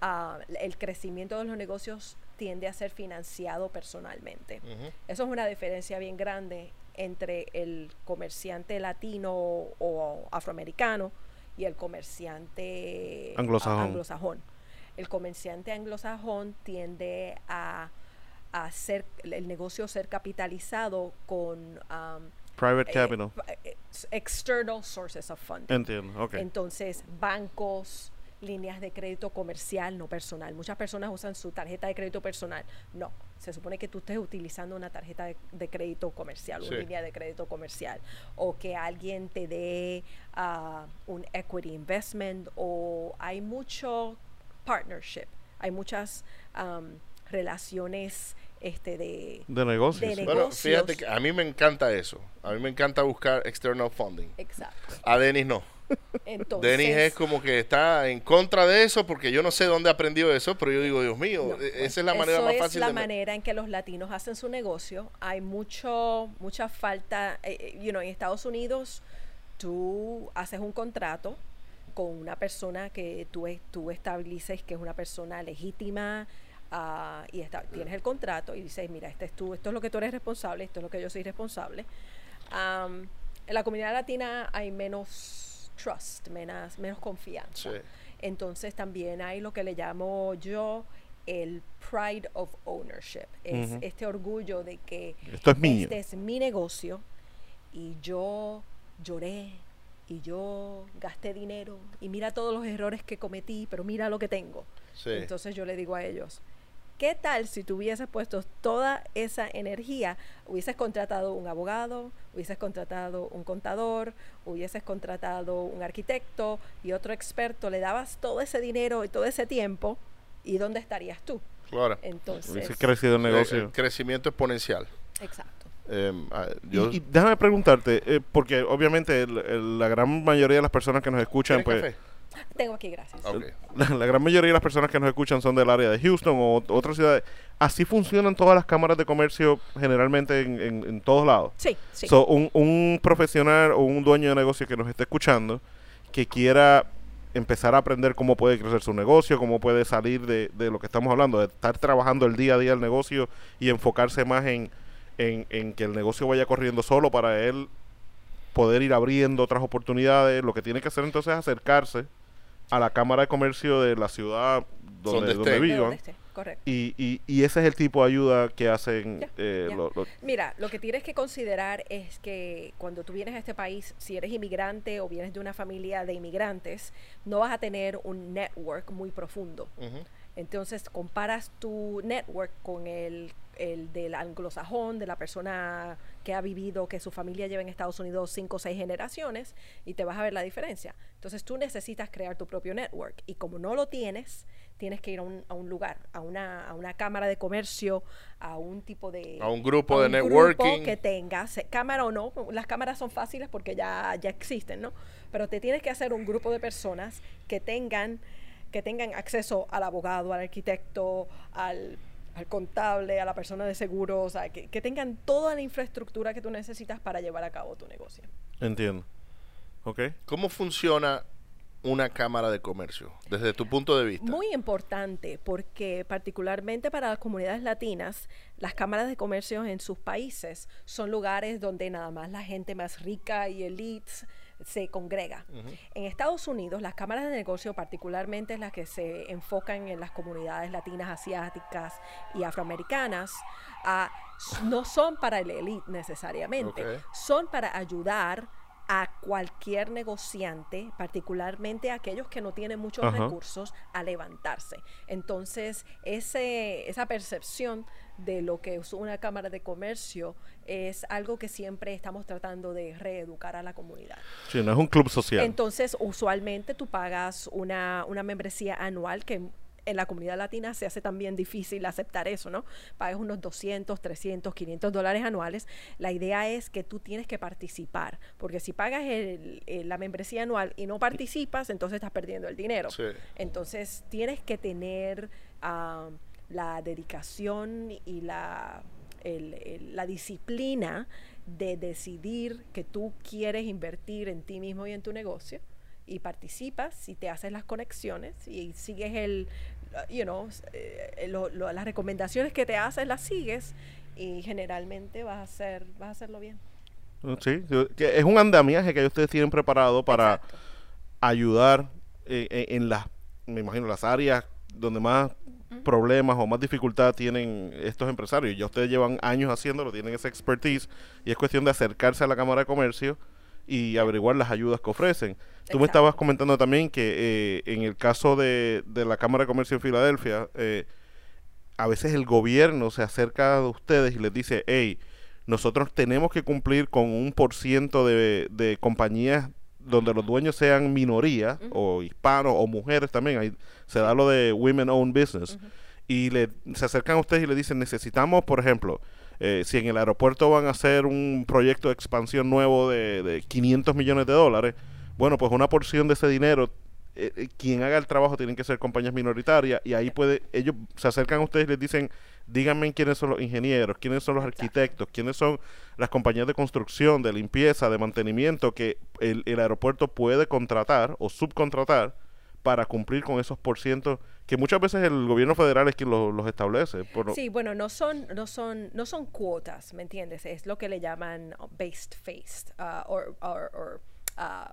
ah, el crecimiento de los negocios tiende a ser financiado personalmente. Eso es una diferencia bien grande entre el comerciante latino o afroamericano y el comerciante Anglosajón. El comerciante anglosajón tiende a, a ser el negocio ser capitalizado con um, Private eh, capital. eh, external sources of funding. Entiendo, ok. Entonces, bancos, líneas de crédito comercial, no personal. Muchas personas usan su tarjeta de crédito personal. No, se supone que tú estés utilizando una tarjeta de, de crédito comercial, Sí. una línea de crédito comercial, o que alguien te dé ah, un equity investment, o hay mucho partnership, hay muchas am, relaciones este, de... de negocios. de Bueno, fíjate que a mí me encanta eso. A mí me encanta buscar external funding. Exacto. A Denis no. Entonces, Denis es como que está en contra de eso porque yo no sé dónde aprendió eso, pero yo digo, Dios mío, No, e- esa es la manera Eso más es fácil la de... me- manera en que los latinos hacen su negocio. Hay mucho, mucha falta, eh, eh, you know, en Estados Unidos tú haces un contrato, con una persona que tú, es- tú estableces que es una persona legítima ah, y está- tienes el contrato y dices, mira, este es tú, esto es lo que tú eres responsable, esto es lo que yo soy responsable. Am, en la comunidad latina hay menos trust, menos, menos confianza. Sí. Entonces también hay lo que le llamo yo el pride of ownership. Es este orgullo de que Esto es mío. este es mi negocio y yo lloré y yo gasté dinero y mira todos los errores que cometí, pero mira lo que tengo. Sí. Entonces yo le digo a ellos, ¿qué tal si tú hubieses puesto toda esa energía, hubieses contratado un abogado, hubieses contratado un contador, hubieses contratado un arquitecto y otro experto, le dabas todo ese dinero y todo ese tiempo y dónde estarías tú? Claro. Entonces, Hubiese crecido el Eh, negocio. el crecimiento exponencial. exacto. Em, ah, Y- déjame preguntarte, eh, porque obviamente el- el- la gran mayoría de las personas que nos escuchan, ¿Quieres pues, café? Tengo aquí, gracias. La, la gran mayoría de las personas que nos escuchan son del área de Houston o ot- otras ciudades. Así funcionan todas las cámaras de comercio generalmente en, en- en todos lados. Sí, sí. So, un, un profesional o un dueño de negocio que nos esté escuchando que quiera empezar a aprender cómo puede crecer su negocio, cómo puede salir de, de lo que estamos hablando, de estar trabajando el día a día del negocio y enfocarse más en, en, en que el negocio vaya corriendo solo para él poder ir abriendo otras oportunidades. Lo que tiene que hacer entonces es acercarse a la Cámara de Comercio de la ciudad donde, Donde vivan. correcto. Y, y, y ese es el tipo de ayuda que hacen Ya, eh, ya. lo- lo- Mira, lo que tienes que considerar es que cuando tú vienes a este país, si eres inmigrante o vienes de una familia de inmigrantes, no vas a tener un network muy profundo. Entonces comparas tu network con el, el del anglosajón, de la persona que ha vivido, que su familia lleva en Estados Unidos cinco o seis generaciones, y te vas a ver la diferencia. Entonces tú necesitas crear tu propio network, y como no lo tienes, tienes que ir a un, a un lugar, a una, a una cámara de comercio, a un tipo de... A un grupo de un grupo networking. que tengas, cámara o no, las cámaras son fáciles porque ya, ya existen, ¿no? Pero te tienes que hacer un grupo de personas que tengan que tengan acceso al abogado, al arquitecto, al, al contable, a la persona de seguros, o sea, que, que tengan toda la infraestructura que tú necesitas para llevar a cabo tu negocio. Entiendo. ¿Ok? ¿Cómo funciona una cámara de comercio desde tu punto de vista? Muy importante porque particularmente para las comunidades latinas, las cámaras de comercio en sus países son lugares donde nada más la gente más rica y elites se congrega. En Estados Unidos, las cámaras de negocio, particularmente las que se enfocan en las comunidades latinas, asiáticas y afroamericanas, ah, no son para el elite necesariamente, son para ayudar a cualquier negociante, particularmente a aquellos que no tienen muchos Ajá. recursos, a levantarse. Entonces, ese, esa percepción de lo que es una cámara de comercio es algo que siempre estamos tratando de reeducar a la comunidad. Sí, no es un club social. Entonces, usualmente tú pagas una, una membresía anual que en la comunidad latina se hace también difícil aceptar eso, ¿no? Pagas unos 200, 300, 500 dólares anuales. La idea es que tú tienes que participar, porque si pagas el- el- la membresía anual y no participas, entonces estás perdiendo el dinero. Sí. Entonces tienes que tener ah, la dedicación y la, el- el- la disciplina de decidir que tú quieres invertir en ti mismo y en tu negocio y participas y te haces las conexiones y sigues el, you know, eh, lo- lo- las recomendaciones que te hacen las sigues y generalmente vas a hacer, vas a hacerlo bien. Sí, yo- que es un andamiaje que ustedes tienen preparado para Exacto. ayudar eh, eh, en las, me imagino, las áreas donde más problemas o más dificultad tienen estos empresarios. Ya ustedes llevan años haciéndolo, tienen esa expertise y es cuestión de acercarse a la Cámara de Comercio y averiguar las ayudas que ofrecen. Tú me Exacto. estabas comentando también que eh, en el caso de, de la Cámara de Comercio en Filadelfia, eh, a veces el gobierno se acerca a ustedes y les dice, hey, nosotros tenemos que cumplir con un por ciento de, de compañías donde los dueños sean minoría o hispanos o mujeres también. Ahí se da lo de women owned business. Y le, se acercan a ustedes y le dicen, necesitamos, por ejemplo, eh, si en el aeropuerto van a hacer un proyecto de expansión nuevo de, de 500 millones de dólares, bueno, pues una porción de ese dinero, eh, eh, quien haga el trabajo tienen que ser compañías minoritarias y ahí puede, ellos se acercan a ustedes y les dicen, díganme quiénes son los ingenieros, quiénes son los arquitectos, quiénes son las compañías de construcción, de limpieza, de mantenimiento que el, el aeropuerto puede contratar o subcontratar para cumplir con esos porcientos que muchas veces el gobierno federal es quien lo- los establece. Por- Sí, bueno, no son, no son, no son cuotas, ¿me entiendes? Es lo que le llaman based faced uh, or, or- or, uh,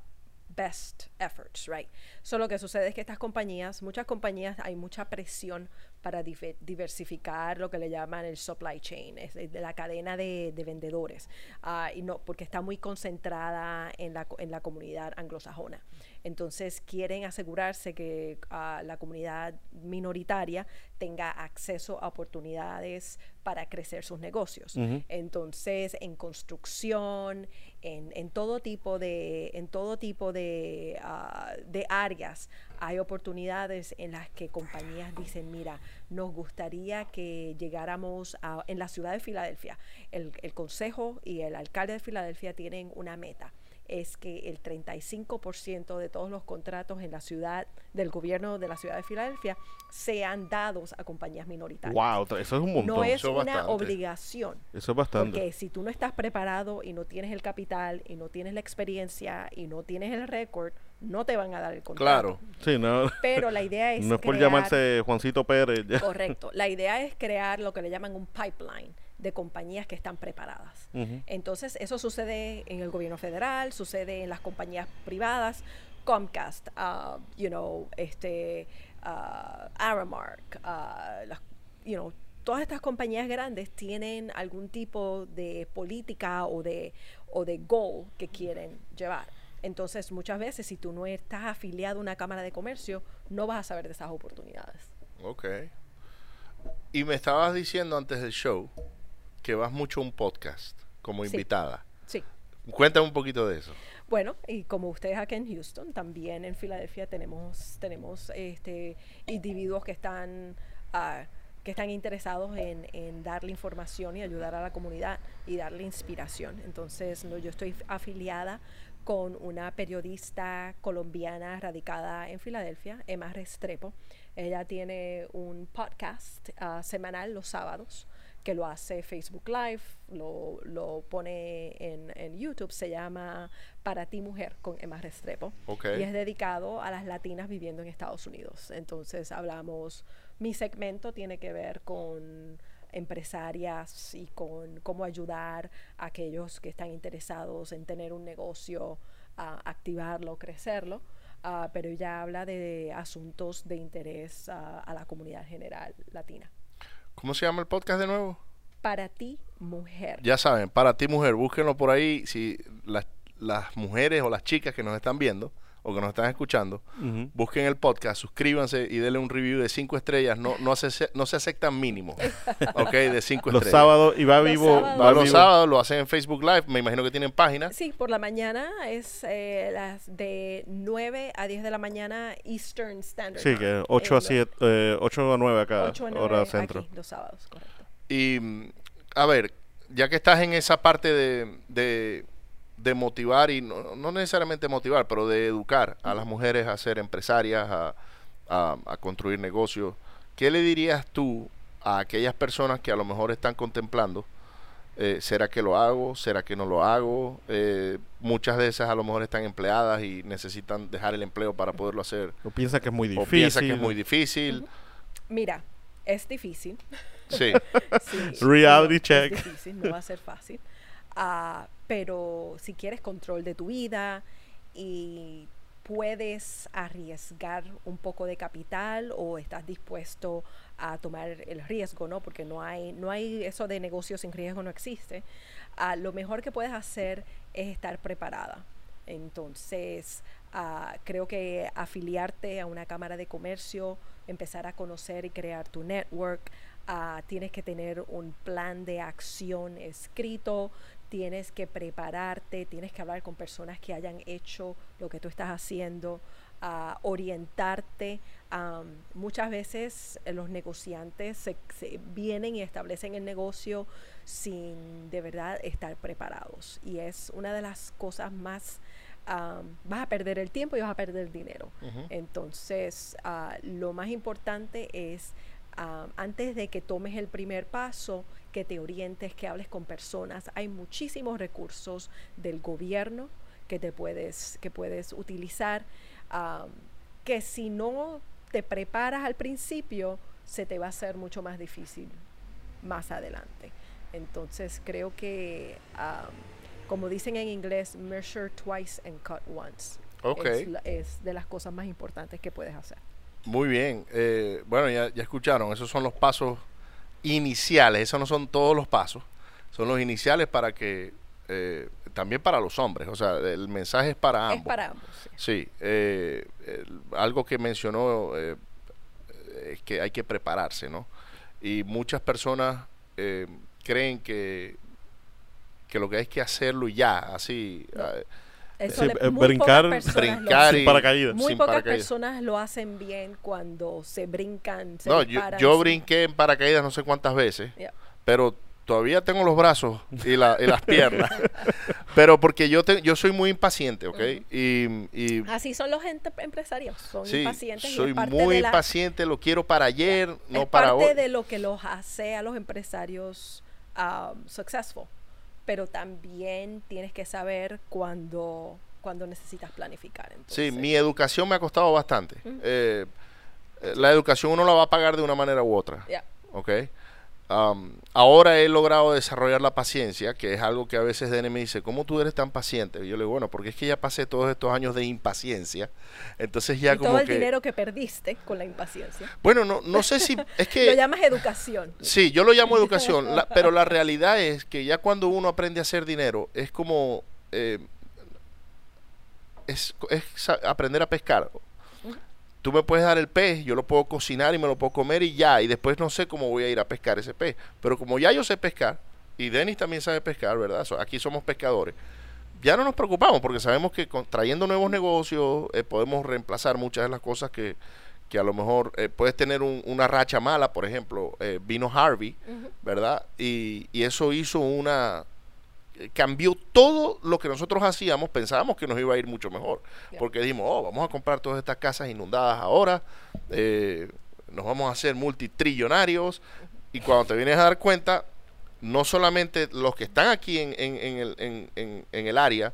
best efforts, right? Solo que sucede es que estas compañías, muchas compañías, hay mucha presión para diversificar lo que le llaman el supply chain, es de la cadena de, de vendedores, ah, y no, porque está muy concentrada en la, en la comunidad anglosajona. Entonces quieren asegurarse que ah, la comunidad minoritaria tenga acceso a oportunidades para crecer sus negocios. Ujú. Entonces, en construcción, en, en todo tipo de, en todo tipo de, ah, de áreas, hay oportunidades en las que compañías dicen, mira, nos gustaría que llegáramos a, en la ciudad de Filadelfia. El, el consejo y el alcalde de Filadelfia tienen una meta es que el 35% de todos los contratos en la ciudad, del gobierno de la ciudad de Filadelfia, sean dados a compañías minoritarias. Wow, eso es un montón. No es Eso una bastante. obligación. eso es bastante. Porque si tú no estás preparado y no tienes el capital y no tienes la experiencia y no tienes el récord, no te van a dar el contrato. Claro. Sí, no, Pero la idea es no es por crear- llamarse Juancito Pérez. Correcto. La idea es crear lo que le llaman un pipeline de compañías que están preparadas. Entonces, eso sucede en el gobierno federal, sucede en las compañías privadas, Comcast, uh, you know, este, uh, Aramark, uh, las- you know, todas estas compañías grandes tienen algún tipo de política o de, o de goal que quieren llevar. Entonces, muchas veces, si tú no estás afiliado a una cámara de comercio, no vas a saber de esas oportunidades. Ok. Y me estabas diciendo antes del show que vas mucho a un podcast como Sí. invitada. Sí. Cuéntame un poquito de eso. Bueno, y como ustedes acá en Houston, también en Filadelfia tenemos, tenemos este, individuos que están, ah, que están interesados en, en darle información y ayudar a la comunidad y darle inspiración. Entonces, no, yo estoy afiliada con una periodista colombiana radicada en Filadelfia, Emma Restrepo. Ella tiene un podcast ah, semanal los sábados que lo hace Facebook Live, lo, lo pone en, en YouTube, se llama Para ti Mujer con Emma Restrepo. Ok. Y es dedicado a las latinas viviendo en Estados Unidos. Entonces hablamos, mi segmento tiene que ver con empresarias y con cómo ayudar a aquellos que están interesados en tener un negocio, a activarlo, crecerlo. Ah, pero ella habla de asuntos de interés ah, a la comunidad general latina. ¿Cómo se llama el podcast de nuevo? Para ti, mujer. Ya saben, para ti mujer, búsquenlo por ahí. Si las, las mujeres o las chicas que nos están viendo o que nos están escuchando, busquen el podcast, suscríbanse y denle un review de cinco estrellas. No, no, se, no se aceptan mínimos, ¿ok? De cinco Los estrellas. sábados y va Los vivo. sábados. Va va los vivo. sábados, lo hacen en Facebook Live. Me imagino que tienen página. Sí, por la mañana es eh, las de 9 a 10 de la mañana Eastern Standard Sí, que 8 a Eh, 7, eh, 8 a 9 acá, 8 a 9 hora aquí, centro. los sábados, correcto. Y, mm, a ver, ya que estás en esa parte de, de, de motivar, y no, no necesariamente motivar, pero de educar a las mujeres a ser empresarias, a, a- a construir negocios, ¿qué le dirías tú a aquellas personas que a lo mejor están contemplando? eh, ¿Será que lo hago? ¿Será que no lo hago? Eh, muchas de esas a lo mejor están empleadas y necesitan dejar el empleo para poderlo hacer. O piensa que es muy O difícil. piensa que es muy difícil. Mira, es difícil. Sí. sí, Reality no, check. Es difícil, no va a ser fácil. Ah, pero si quieres control de tu vida y puedes arriesgar un poco de capital o estás dispuesto a tomar el riesgo, ¿no? Porque no hay, no hay eso de negocio sin riesgo, no existe. Ah, lo mejor que puedes hacer es estar preparada. Entonces, ah, creo que afiliarte a una cámara de comercio, empezar a conocer y crear tu network, ah, tienes que tener un plan de acción escrito, tienes que prepararte, tienes que hablar con personas que hayan hecho lo que tú estás haciendo, orientarte. Am, muchas veces eh, los negociantes se, se vienen y establecen el negocio sin de verdad estar preparados. Y es una de las cosas más... am, vas a perder el tiempo y vas a perder el dinero. Entonces, ah, lo más importante es ah, antes de que tomes el primer paso, que te orientes, que hables con personas. Hay muchísimos recursos del gobierno que te puedes, que puedes utilizar, ah, que si no te preparas al principio, se te va a hacer mucho más difícil más adelante. Entonces creo que, ah, como dicen en inglés, measure twice and cut once. Ok. Es, es de las cosas más importantes que puedes hacer. Muy bien. Eh, bueno, ya, ya escucharon, esos son los pasos iniciales, esos no son todos los pasos, son los iniciales para que, eh, también para los hombres, o sea, el mensaje es para ambos. Es para ambos. sí. Sí, eh, el- algo que mencionó eh, es que hay que prepararse, ¿no? Y muchas personas eh, creen que, que lo que hay que hacerlo y ya, así. No. Eso Sí, le- eh, muy brincar- pocas personas lo brincar hacen. y- Sin paracaídas. Muy sin pocas paracaídas. personas lo hacen bien cuando se brincan. Se No, yo, yo brinqué en paracaídas no sé cuántas veces, Yeah. pero todavía tengo los brazos y, la- y las piernas. pero porque yo te- yo soy muy impaciente, ¿ok? y, y Así son los gente empresarios, son sí, impacientes. soy parte muy de la- impaciente, lo quiero para ayer, no es para parte hoy. de lo que los hace a los empresarios um, successful. Pero también tienes que saber cuando, cuando necesitas planificar. Sí, entonces. mi educación me ha costado bastante. Eh, eh, la educación uno la va a pagar de una manera u otra, Yeah. ¿ok? Ahora he logrado desarrollar la paciencia, que es algo que a veces Dene me dice, ¿cómo tú eres tan paciente? Y yo le digo, bueno, porque es que ya pasé todos estos años de impaciencia, entonces ya y como todo el que... dinero que perdiste con la impaciencia. Bueno, no, no sé si... Es Lo que... llamas educación. Sí, yo lo llamo educación, la- pero la realidad es que ya cuando uno aprende a hacer dinero, es como... eh, es, aprender a pescar. Tú me puedes dar el pez, yo lo puedo cocinar y me lo puedo comer y ya, y después no sé cómo voy a ir a pescar ese pez. Pero como ya yo sé pescar, y Denis también sabe pescar, ¿verdad? Aquí somos pescadores. Ya no nos preocupamos porque sabemos que con- trayendo nuevos negocios eh, podemos reemplazar muchas de las cosas que, que a lo mejor eh, puedes tener un- una racha mala, por ejemplo, eh, vino Harvey. ¿verdad? Y, y eso hizo una... cambió todo lo que nosotros hacíamos, pensábamos que nos iba a ir mucho mejor, porque dijimos, oh, vamos a comprar todas estas casas inundadas ahora, eh, nos vamos a hacer multitrillonarios, y cuando te vienes a dar cuenta, no solamente los que están aquí en, en- en el, en- el área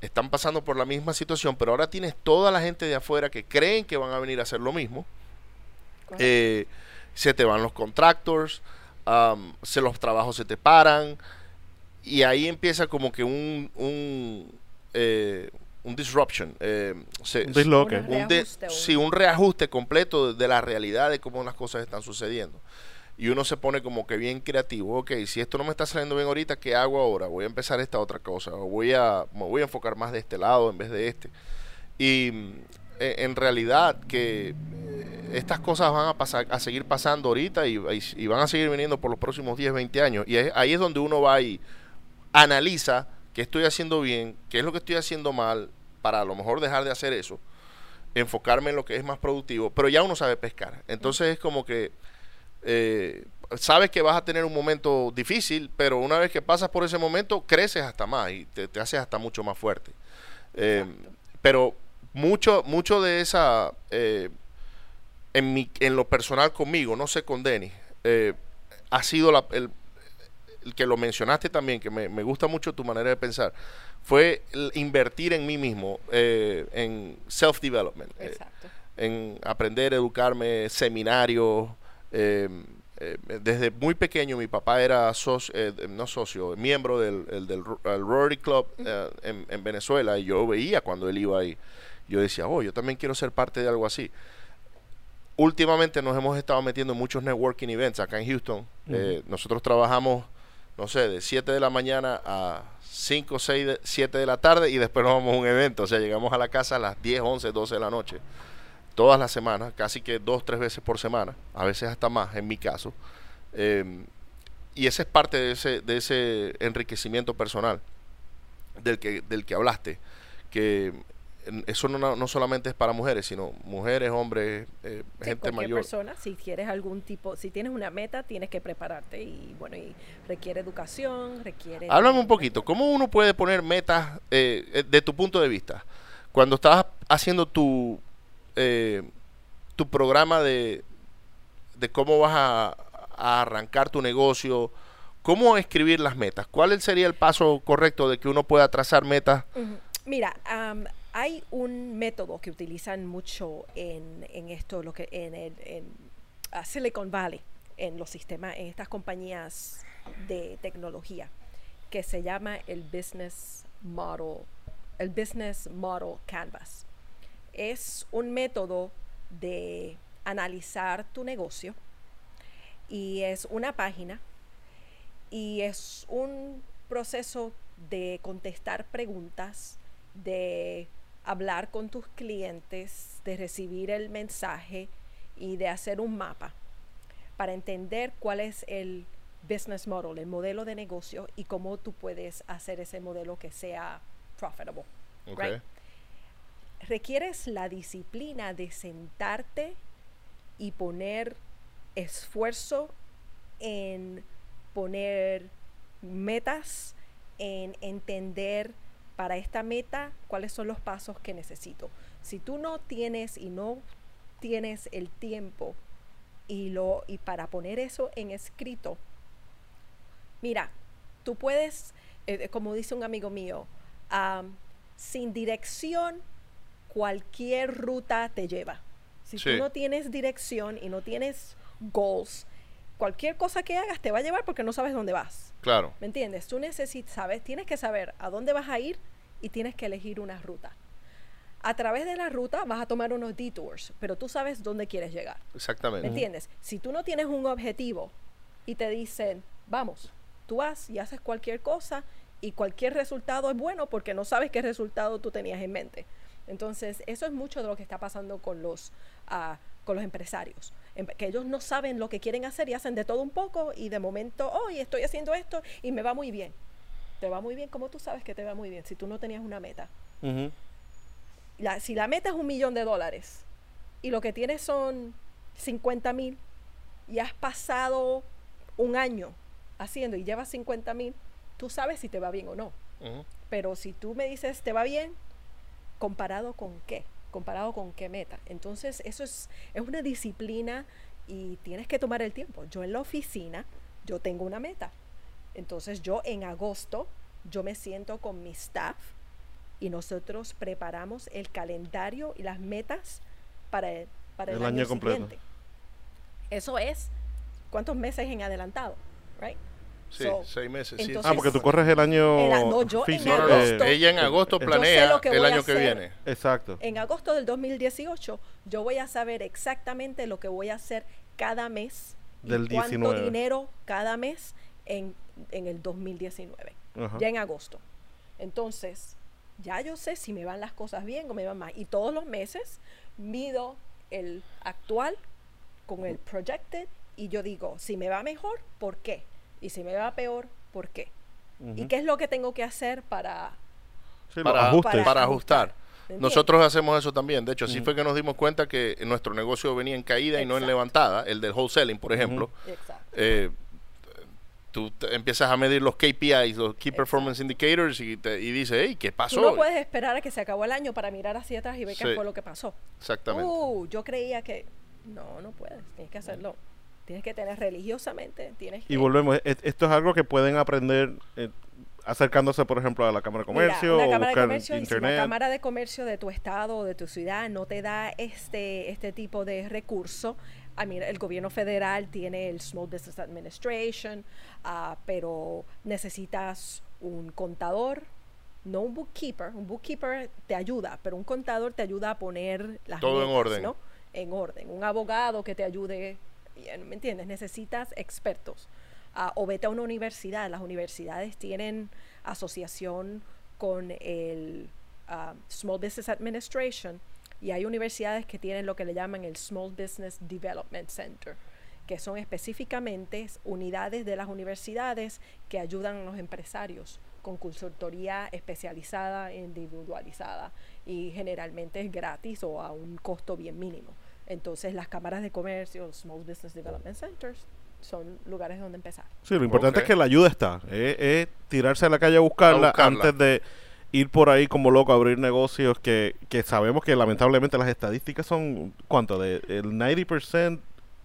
están pasando por la misma situación, pero ahora tienes toda la gente de afuera que creen que van a venir a hacer lo mismo. Eh, se te van los contractors, se los trabajos se te paran, y ahí empieza como que un, un, eh, un disruption. eh, se- Un disloque. Una- un de- reajuste, sí, un reajuste completo de, de la realidad de cómo las cosas están sucediendo. Y uno se pone como que bien creativo. Ok, si esto no me está saliendo bien ahorita, ¿qué hago ahora? Voy a empezar esta otra cosa. O voy a, me voy a enfocar más de este lado en vez de este. Y mm, e- en realidad que eh, estas cosas van a pasar, a seguir pasando ahorita y, y- y van a seguir viniendo por los próximos 10, 20 años. Y es- ahí es donde uno va y analiza qué estoy haciendo bien, qué es lo que estoy haciendo mal, para a lo mejor dejar de hacer eso, enfocarme en lo que es más productivo, pero ya uno sabe pescar. Entonces es como que eh, sabes que vas a tener un momento difícil, pero una vez que pasas por ese momento, creces hasta más y te, te haces hasta mucho más fuerte. Eh, pero mucho, mucho de esa, eh, en, mi, en lo personal conmigo, no sé con Denis, ha sido la- el que lo mencionaste también, que me, me gusta mucho tu manera de pensar, fue invertir en mí mismo, eh, en self-development, eh, en aprender, educarme, seminarios. eh, eh, desde muy pequeño mi papá era socio, eh, no socio, miembro del, el- del el Rotary Club eh, en, en Venezuela y yo veía cuando él iba ahí. Yo decía, oh, yo también quiero ser parte de algo así. Últimamente nos hemos estado metiendo en muchos networking events acá en Houston. Eh, nosotros trabajamos, no sé, de 7 de la mañana a 5, 6, de- 7 de la tarde y después nos vamos a un evento. O sea, llegamos a la casa a las 10, 11, 12 de la noche. Todas las semanas, casi que dos, tres veces por semana. A veces hasta más, en mi caso. Eh, y esa es parte de ese, de ese enriquecimiento personal del que, del que hablaste. Que eso no, no solamente es para mujeres, sino mujeres, hombres, eh, Sí, gente cualquier mayor. persona, si quieres algún tipo, si tienes una meta, tienes que prepararte y bueno, y requiere educación, requiere... Háblame un poquito, ¿cómo uno puede poner metas eh, eh, de tu punto de vista? Cuando estabas haciendo tu, eh, tu programa de, de cómo vas a, a arrancar tu negocio, ¿cómo escribir las metas? ¿Cuál sería el paso correcto de que uno pueda trazar metas? Mira, am, hay un método que utilizan mucho en, esto, lo que en, el, Silicon Valley, en los sistemas, en estas compañías de tecnología, que se llama el Business Model, el Business Model Canvas. Es un método de analizar tu negocio y es una página y es un proceso de contestar preguntas, de hablar con tus clientes, de recibir el mensaje y de hacer un mapa para entender cuál es el business model, el modelo de negocio y cómo tú puedes hacer ese modelo que sea profitable. Ok. right? Requieres la disciplina de sentarte y poner esfuerzo en poner metas, en entender para esta meta cuáles son los pasos que necesito. Si tú no tienes y no tienes el tiempo y lo y para poner eso en escrito, mira, tú puedes, eh, como dice un amigo mío, sin dirección cualquier ruta te lleva. Si Sí. tú no tienes dirección y no tienes goals, cualquier cosa que hagas te va a llevar porque no sabes dónde vas. Claro. ¿Me entiendes? Tú necesitas, sabes, tienes que saber a dónde vas a ir y tienes que elegir una ruta. A través de la ruta vas a tomar unos detours, pero tú sabes dónde quieres llegar. ¿Me Exactamente. entiendes? Si tú no tienes un objetivo y te dicen, vamos, tú vas y haces cualquier cosa y cualquier resultado es bueno porque no sabes qué resultado tú tenías en mente. Entonces, eso es mucho de lo que está pasando con los, ah, con los empresarios. Em- Que ellos no saben lo que quieren hacer y hacen de todo un poco y de momento, hoy estoy haciendo esto y me va muy bien. Te va muy bien, ¿cómo tú sabes que te va muy bien si tú no tenías una meta? La- si la meta es un millón de dólares y lo que tienes son 50 mil y has pasado un año haciendo y llevas 50 mil, tú sabes si te va bien o no. Pero si tú me dices te va bien, comparado con qué, comparado con qué meta. Entonces eso es, es una disciplina y tienes que tomar el tiempo. Yo en la oficina, yo tengo una meta. Entonces yo en agosto, yo me siento con mi staff y nosotros preparamos el calendario y las metas para el, para el, El año completo. siguiente. Eso es cuántos meses en adelantado, right? Sí, So, seis meses. sí. Ah, porque tú corres el año El no, yo físico, Ella en agosto Yo sé planea el año que viene. Exacto. En agosto del 2018 yo voy a saber exactamente lo que voy a hacer cada mes y Del cuánto 19. dinero cada mes en, en el 2019, Ajá. ya en agosto. Entonces, ya yo sé si me van las cosas bien o me van mal. Y todos los meses mido el actual con el projected y yo digo, si me va mejor, ¿por qué? Y si me va peor, ¿por qué? ¿Y Ujú. qué es lo que tengo que hacer para... Sí, para, ajustes. para ajustar. Nosotros hacemos eso también. De hecho, así Ujú. fue que nos dimos cuenta que nuestro negocio venía en caída y no en Exacto. levantada. El del wholesaling, por ejemplo. Exacto. Eh, tú te- empiezas a medir los KPIs, los Key Performance Indicators, y, te, y dices, hey, ¿qué pasó? Tú no puedes esperar a que se acabó el año para mirar hacia atrás y ver Sí. qué fue lo que pasó. Exactamente. Uh, yo creía que no, no puedes, tienes que hacerlo. Tienes que tener religiosamente, tienes que Y volvemos, e- esto es algo que pueden aprender eh, acercándose, por ejemplo, a la Cámara de Mira, Comercio una o cámara de buscar comercio, y si internet. la cámara de comercio de tu estado o de tu ciudad no te da este este tipo de recurso, el gobierno federal tiene el Small Business Administration, ah, pero necesitas un contador, no un bookkeeper. Un bookkeeper te ayuda, pero un contador te ayuda a poner las Todo en orden. ¿no? En orden. Un abogado que te ayude, ¿me entiendes? Necesitas expertos. Ah, o vete a una universidad. Las universidades tienen asociación con el ah, Small Business Administration y hay universidades que tienen lo que le llaman el Small Business Development Center, que son específicamente unidades de las universidades que ayudan a los empresarios con consultoría especializada, individualizada y generalmente es gratis o a un costo bien mínimo. Entonces las cámaras de comercio, Small Business Development Centers, son lugares donde empezar. Sí, lo importante es que la ayuda está. Es, es tirarse a la calle a buscarla, A buscarla. antes de ir por ahí como loco a abrir negocios que, que sabemos que lamentablemente las estadísticas son, ¿cuánto? De, el 90%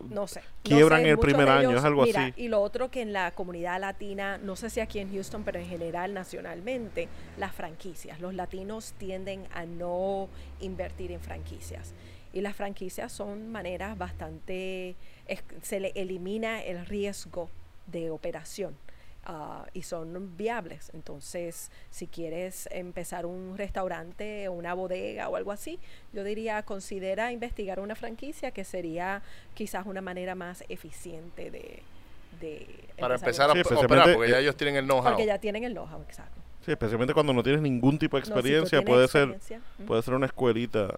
no sé. no quiebran sé, el primer año, es algo mira, así. Y lo otro que en la comunidad latina, no sé si aquí en Houston, pero en general nacionalmente, las franquicias. Los latinos tienden a no invertir en franquicias. Y las franquicias son maneras bastante, es- se le elimina el riesgo de operación. Ah, y son viables. Entonces, si quieres empezar un restaurante o una bodega o algo así, yo diría considera investigar una franquicia que sería quizás una manera más eficiente de, de Para empezar a Sí, operar, porque ya ellos tienen el know-how. porque ya tienen el know-how, exacto. Sí, especialmente cuando no tienes ningún tipo de No, si tú experiencia, puede ser puede ser una escuelita,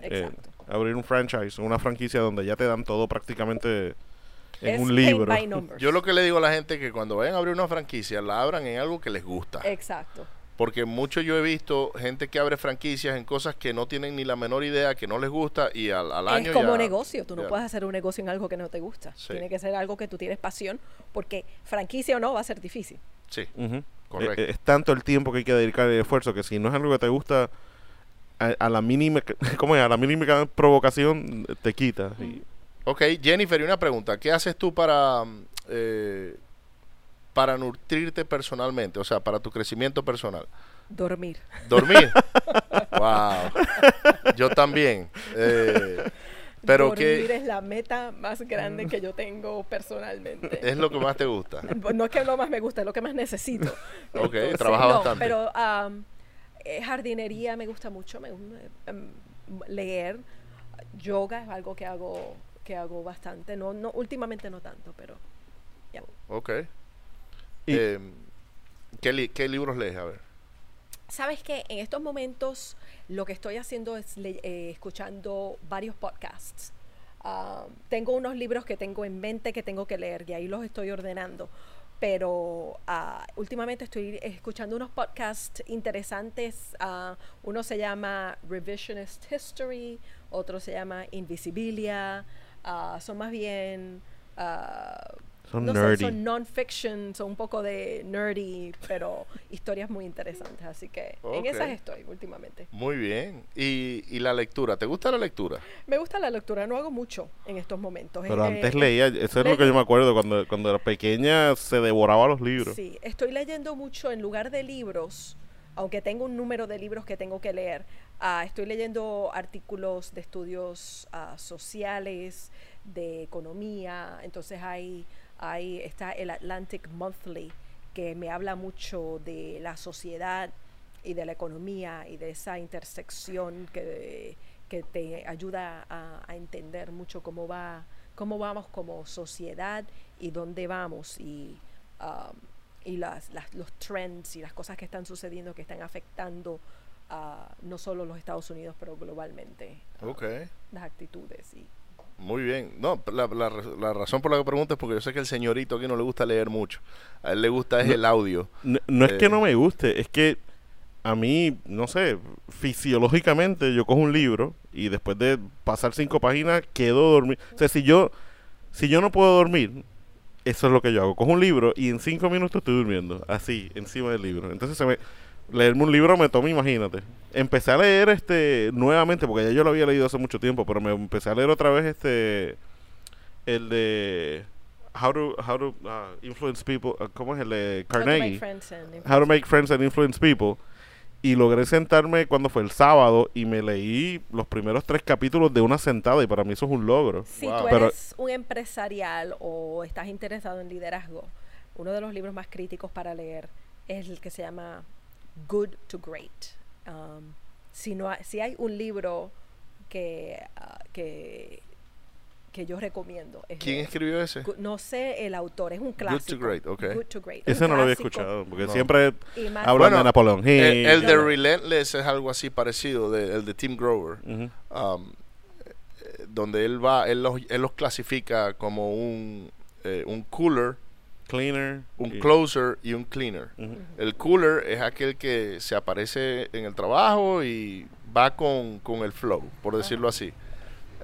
eh, Exacto. abrir un franchise, una franquicia donde ya te dan todo prácticamente en Es un libro. by numbers. Yo lo que le digo a la gente es que cuando vayan a abrir una franquicia, la abran en algo que les gusta. Exacto. Porque mucho yo he visto gente que abre franquicias en cosas que no tienen ni la menor idea, que no les gusta y al, al año Es como ya- negocio, tú no ya- puedes hacer un negocio en algo que no te gusta. Sí. Tiene que ser algo que tú tienes pasión, porque franquicia o no va a ser difícil. Sí, Ujú. correcto. Eh, eh, es tanto el tiempo que hay que dedicar el esfuerzo que si no es algo que te gusta, a, a la mínima, ¿cómo es? A la mínima provocación eh, te quita. y- Ok, Jennifer, y una pregunta. ¿Qué haces tú para, mm, eh, para nutrirte personalmente? O sea, para tu crecimiento personal. Dormir. ¿Dormir? wow. Yo también. Eh, pero Dormir ¿qué es la meta más grande que yo tengo personalmente. es lo que más te gusta? No es que lo más me gusta, es lo que más necesito. Ok, trabaja bastante. Pero eh, jardinería me gusta mucho, me, em, leer, yoga es algo que hago que hago bastante, no, no últimamente no tanto, pero ya. Ok. Y- Eh, ¿qué, li- ¿Qué libros lees? A ver. Sabes que en estos momentos lo que estoy haciendo es eh, escuchando varios podcasts. Ah, tengo unos libros que tengo en mente que tengo que leer y ahí los estoy ordenando. Pero ah, últimamente estoy escuchando unos podcasts interesantes. ah, uno se llama Revisionist History, otro se llama Invisibilia. Ah, son más bien ah, Son no sé, nerdy. son non-fiction, son un poco de nerdy, pero historias muy interesantes. Así que Ok. en esas estoy últimamente. Muy bien. ¿Y, y la lectura? ¿Te gusta la lectura? Me gusta la lectura, no hago mucho en estos momentos. Pero Eh, antes leía, eso es le- lo que yo me acuerdo, cuando, cuando era pequeña se devoraba los libros. Sí, estoy leyendo mucho en lugar de libros, aunque tengo un número de libros que tengo que leer. Ah, estoy leyendo artículos de estudios ah, sociales, de economía. Entonces hay, hay está el Atlantic Monthly que me habla mucho de la sociedad y de la economía y de esa intersección que, que te ayuda a, a entender mucho cómo va cómo vamos como sociedad y dónde vamos y um, y las, las- los trends y las cosas que están sucediendo que están afectando a no solo los Estados Unidos pero globalmente uh, Ok. las actitudes y Muy bien. No, la, la, la razón por la que pregunto es porque yo sé que el señorito aquí no le gusta leer mucho. A él le gusta es No. el audio. No, no es Eh. que no me guste, es que a mí, no sé, fisiológicamente yo cojo un libro y después de pasar cinco páginas quedo dormido. O sea, si yo, si yo no puedo dormir, eso es lo que yo hago. Cojo un libro y en cinco minutos estoy durmiendo, así, encima del libro. Entonces se me, leerme un libro me toma, imagínate. Empecé a leer este nuevamente, porque ya yo lo había leído hace mucho tiempo, pero me empecé a leer otra vez este, el de How to, how to uh, Influence People, uh, ¿cómo es el de How to Carnegie? make friends and How to Make Friends and Influence People. Y logré sentarme cuando fue el sábado y me leí los primeros tres capítulos de una sentada y para mí eso es un logro. Si Wow. tú Pero- eres un empresarial o estás interesado en liderazgo, uno de los libros más críticos para leer es el que se llama Good to Great. Um, si, no ha- si hay un libro que, ah, que, que yo recomiendo. Es ¿Quién el- escribió ese? Good- no sé el autor, es un clásico. Great, ok. Good to Great. Es Ese no lo había escuchado porque No. siempre hablan Bueno, de Napoleón Hill. El, el de. Relentless es algo así parecido, de, el de Tim Grover. Um, eh, donde él va, él los, él los clasifica como un, eh, un cooler, Cleaner. un y- closer y un cleaner. El cooler es aquel que se aparece en el trabajo y va con, con el flow, por decirlo así.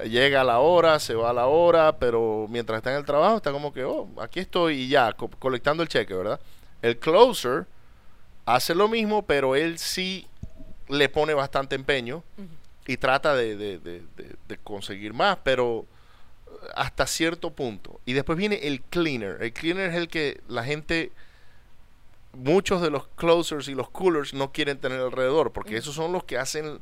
Eh, Llega a la hora, se va a la hora, pero mientras está en el trabajo está como que, oh, aquí estoy y ya, co- colectando el cheque, ¿verdad? El closer hace lo mismo, pero él sí le pone bastante empeño y trata de, de- de- de- de conseguir más, pero hasta cierto punto. Y después viene el cleaner. El cleaner es el que la gente, muchos de los closers y los coolers no quieren tener alrededor, porque esos son los que hacen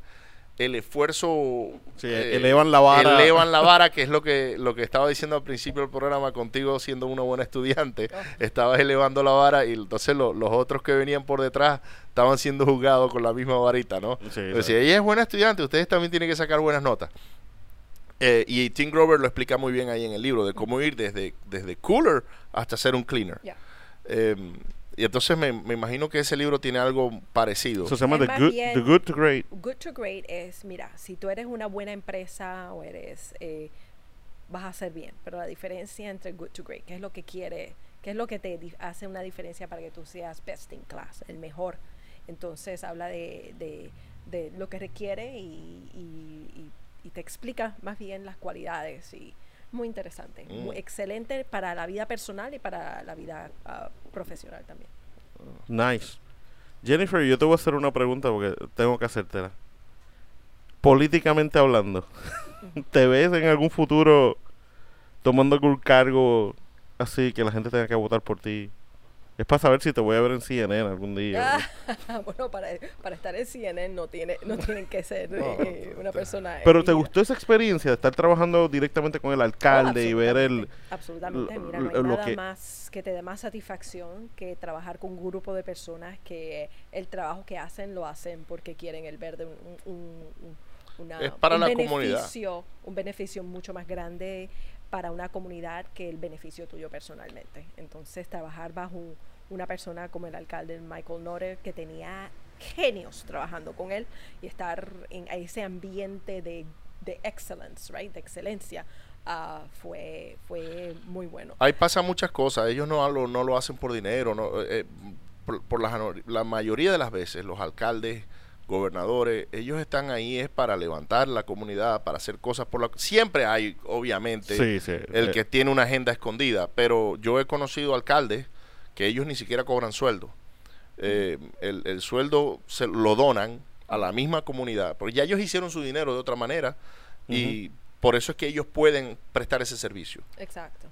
el esfuerzo Sí, elevan la vara. elevan la vara que es lo que lo que estaba diciendo al principio del programa contigo siendo una buena estudiante estabas elevando la vara y entonces lo- los otros que venían por detrás estaban siendo juzgados con la misma varita no Sí, Pero si sí. ella es buena estudiante ustedes también tienen que sacar buenas notas Eh, y Tim Grover lo explica muy bien ahí en el libro de cómo ir desde desde cooler hasta ser un cleaner. Eh, y entonces me, me imagino que ese libro tiene algo parecido Eso se llama The Good, bien- The Good to Great. Good to great es, mira, si tú eres una buena empresa o eres, eh, vas a hacer bien, pero la diferencia entre good to great, ¿qué es lo que quiere, qué es lo que te di- hace una diferencia para que tú seas best in class, el mejor? Entonces habla de, de, de lo que requiere y, y- y- y te explica más bien las cualidades y muy interesante, Mm. muy excelente para la vida personal y para la vida ah, profesional también. Nice. Jennifer, yo te voy a hacer una pregunta porque tengo que hacértela. Políticamente hablando, ¿te ves en algún futuro tomando algún cargo así que la gente tenga que votar por ti? Es para saber si te voy a ver en CNN algún día. Ah, bueno, para, para estar en CNN no, tiene, no tienen que ser eh, una persona. Pero ¿te gustó esa experiencia de estar trabajando directamente con el Oh, alcalde y ver el... absolutamente. Mira, no hay lo nada que- más que te dé más satisfacción que trabajar con un grupo de personas que el trabajo que hacen lo hacen porque quieren el ver de un, un- un- una- Es para un la comunidad. beneficio, Un beneficio mucho más grande para una comunidad que el beneficio tuyo personalmente. Entonces, trabajar bajo un- una persona como el alcalde Michael Notter, que tenía genios trabajando con él, y estar en ese ambiente de, de excellence, right? de excelencia, ah, fue, fue muy bueno. Ahí pasan muchas cosas. Ellos no lo, no lo hacen por dinero. No, eh, por por la, la mayoría de las veces, los alcaldes, gobernadores, ellos están ahí es para levantar la comunidad, para hacer cosas por la... Siempre hay, obviamente, Sí, sí. el eh, que tiene una agenda escondida, pero yo he conocido alcaldes que ellos ni siquiera cobran sueldo. Eh, el, el sueldo se lo donan a la misma comunidad, porque ya ellos hicieron su dinero de otra manera y por eso es que ellos pueden prestar ese servicio. Exacto.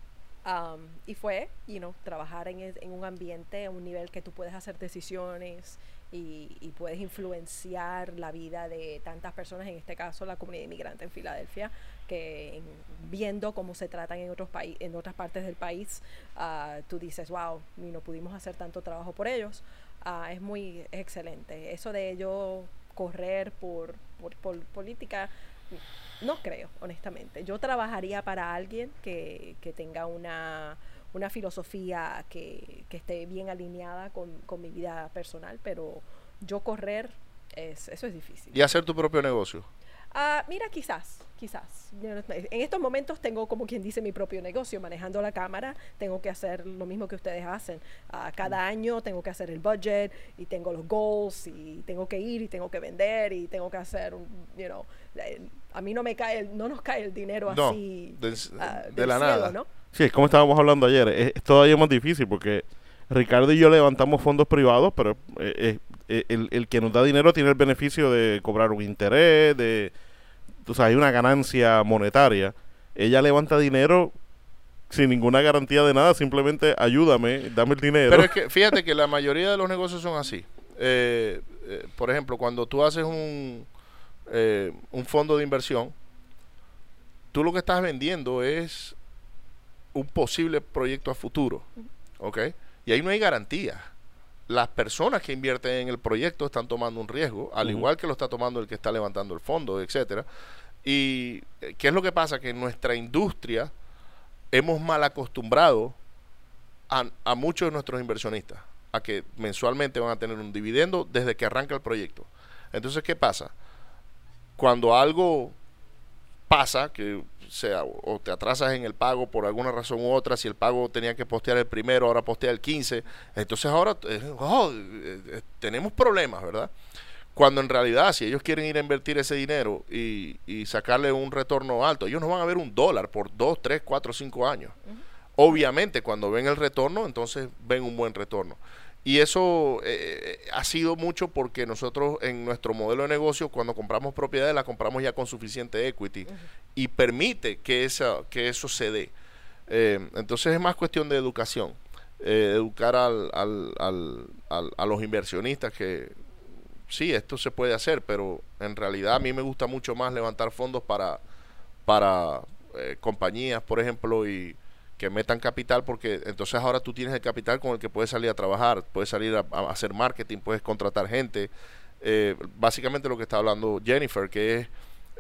Um, y fue, you know, trabajar en, en un ambiente, a un nivel que tú puedes hacer decisiones y, y puedes influenciar la vida de tantas personas, en este caso la comunidad inmigrante en Filadelfia, que en- viendo cómo se tratan en otros en otras partes del país, ah, tú dices, wow, y no pudimos hacer tanto trabajo por ellos. Ah, es muy es excelente. Eso de yo correr por, por, por política, no creo, honestamente. Yo trabajaría para alguien que, que tenga una, una filosofía que, que esté bien alineada con, con mi vida personal, pero yo correr, es, eso es difícil. Y hacer tu propio negocio. Ah, mira, quizás, quizás. En estos momentos tengo, como quien dice, mi propio negocio. Manejando la cámara, tengo que hacer lo mismo que ustedes hacen. Ah, cada año tengo que hacer el budget y tengo los goals y tengo que ir y tengo que vender y tengo que hacer, you know, a mí no me cae, el- no nos cae el dinero No, así de- ah, de la cielo, nada. ¿no? Sí, es como estábamos hablando ayer. Es, es todavía más difícil porque Ricardo y yo levantamos fondos privados, pero eh, eh, eh, el, el que nos da dinero tiene el beneficio de cobrar un interés, de... O sea, hay una ganancia monetaria. Ella levanta dinero sin ninguna garantía de nada, simplemente ayúdame, dame el dinero. Pero es que fíjate que la mayoría de los negocios son así. Por ejemplo, cuando tú haces un, un fondo de inversión, tú lo que estás vendiendo es un posible proyecto a futuro. ¿Ok? Y ahí no hay garantía. Las personas que invierten en el proyecto están tomando un riesgo, al igual que lo está tomando el que está levantando el fondo, etcétera. Y eh, ¿qué es lo que pasa? Que en nuestra industria hemos mal acostumbrado a, a muchos de nuestros inversionistas a que mensualmente van a tener un dividendo desde que arranca el proyecto. Entonces, ¿qué pasa? Cuando algo pasa, que sea, o te atrasas en el pago por alguna razón u otra, si el pago tenía que postear el primero, ahora postea el 15, entonces ahora eh, oh, eh, eh, tenemos problemas, ¿verdad? Cuando en realidad, si ellos quieren ir a invertir ese dinero y, y sacarle un retorno alto, ellos no van a ver un dólar por 2, 3, 4, 5 años. Obviamente, cuando ven el retorno, entonces ven un buen retorno. Y eso eh, ha sido mucho porque nosotros en nuestro modelo de negocio, cuando compramos propiedades, la compramos ya con suficiente equity y permite que, esa, que eso se dé. Eh, entonces es más cuestión de educación, eh, educar al, al, al, a los inversionistas que sí, esto se puede hacer, pero en realidad a mí me gusta mucho más levantar fondos para, para compañías, por ejemplo, y que metan capital porque entonces ahora tú tienes el capital con el que puedes salir a trabajar, puedes salir a, hacer marketing, puedes contratar gente. Eh, básicamente lo que está hablando Jennifer, que es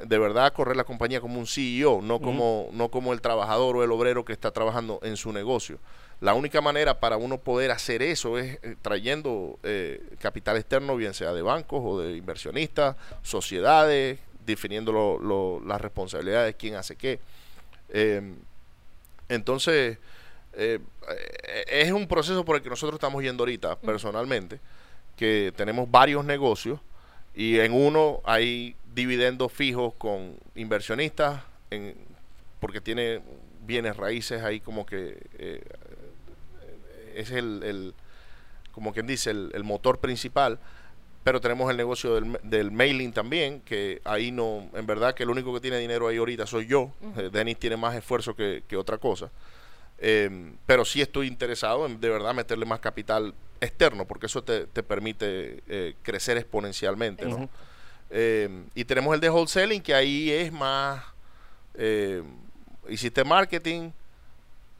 de verdad correr la compañía como un CEO, no como, no como el trabajador o el obrero que está trabajando en su negocio. La única manera para uno poder hacer eso es eh, trayendo eh, capital externo, bien sea de bancos o de inversionistas, sociedades, definiendo las responsabilidades, quién hace qué. Entonces, eh, es un proceso por el que nosotros estamos yendo ahorita, personalmente, que tenemos varios negocios y en uno hay dividendos fijos con inversionistas, en, porque tiene bienes raíces ahí como que eh, es el, como quien dice, el, motor principal pero tenemos el negocio del, mailing también, que ahí no, en verdad que el único que tiene dinero ahí ahorita soy yo. Uh Denis tiene más esfuerzo que, otra cosa. Em, pero sí estoy interesado en de verdad meterle más capital externo, porque eso te, permite eh, crecer exponencialmente. Em, y tenemos el de wholesaling, que ahí es más, em, hiciste marketing,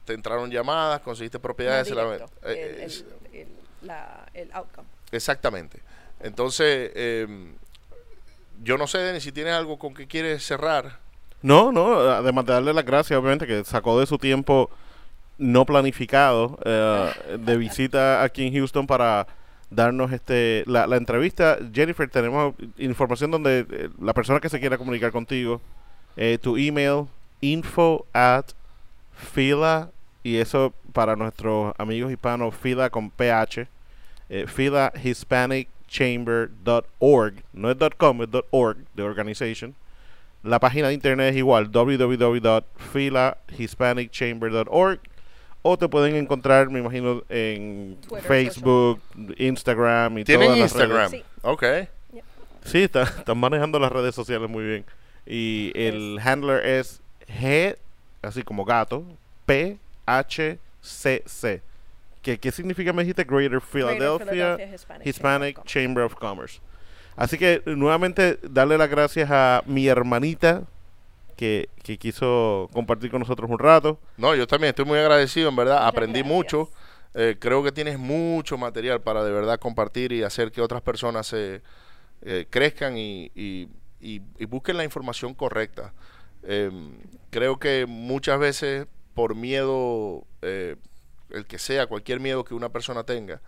te entraron llamadas, conseguiste propiedades. Eh, el outcome. Exactamente. Entonces, em, yo no sé, Denis, si tienes algo con que quieres cerrar. No, no, además de darle las gracias, obviamente, que sacó de su tiempo no planificado eh, de visita aquí en Houston para darnos este la, entrevista. Jennifer, tenemos información donde eh, la persona que se quiera comunicar contigo, eh, tu email, info at fila, y eso para nuestros amigos hispanos, fila con PH, fila Hispanic chamber.org, no es .com, es .org, de organization. La página de internet es igual, www.filahispanicchamber.org. O te pueden encontrar, me imagino, en Facebook, Instagram y ¿Tienen Instagram? Sí. Ok. Sí, están manejando las redes sociales muy bien. Y el handler es G, así como gato, P, H, C, C. ¿Qué, ¿Qué significa, me dijiste? Greater Philadelphia, Hispanic, Chamber of Commerce. Así que nuevamente darle las gracias a mi hermanita que, que, quiso compartir con nosotros un rato. No, yo también estoy muy agradecido, en verdad. Aprendí mucho. Eh, creo que tienes mucho material para de verdad compartir y hacer que otras personas se eh, crezcan y, y, y, busquen la información correcta. Em, creo que muchas veces por miedo eh, el que sea, cualquier miedo que una persona tenga,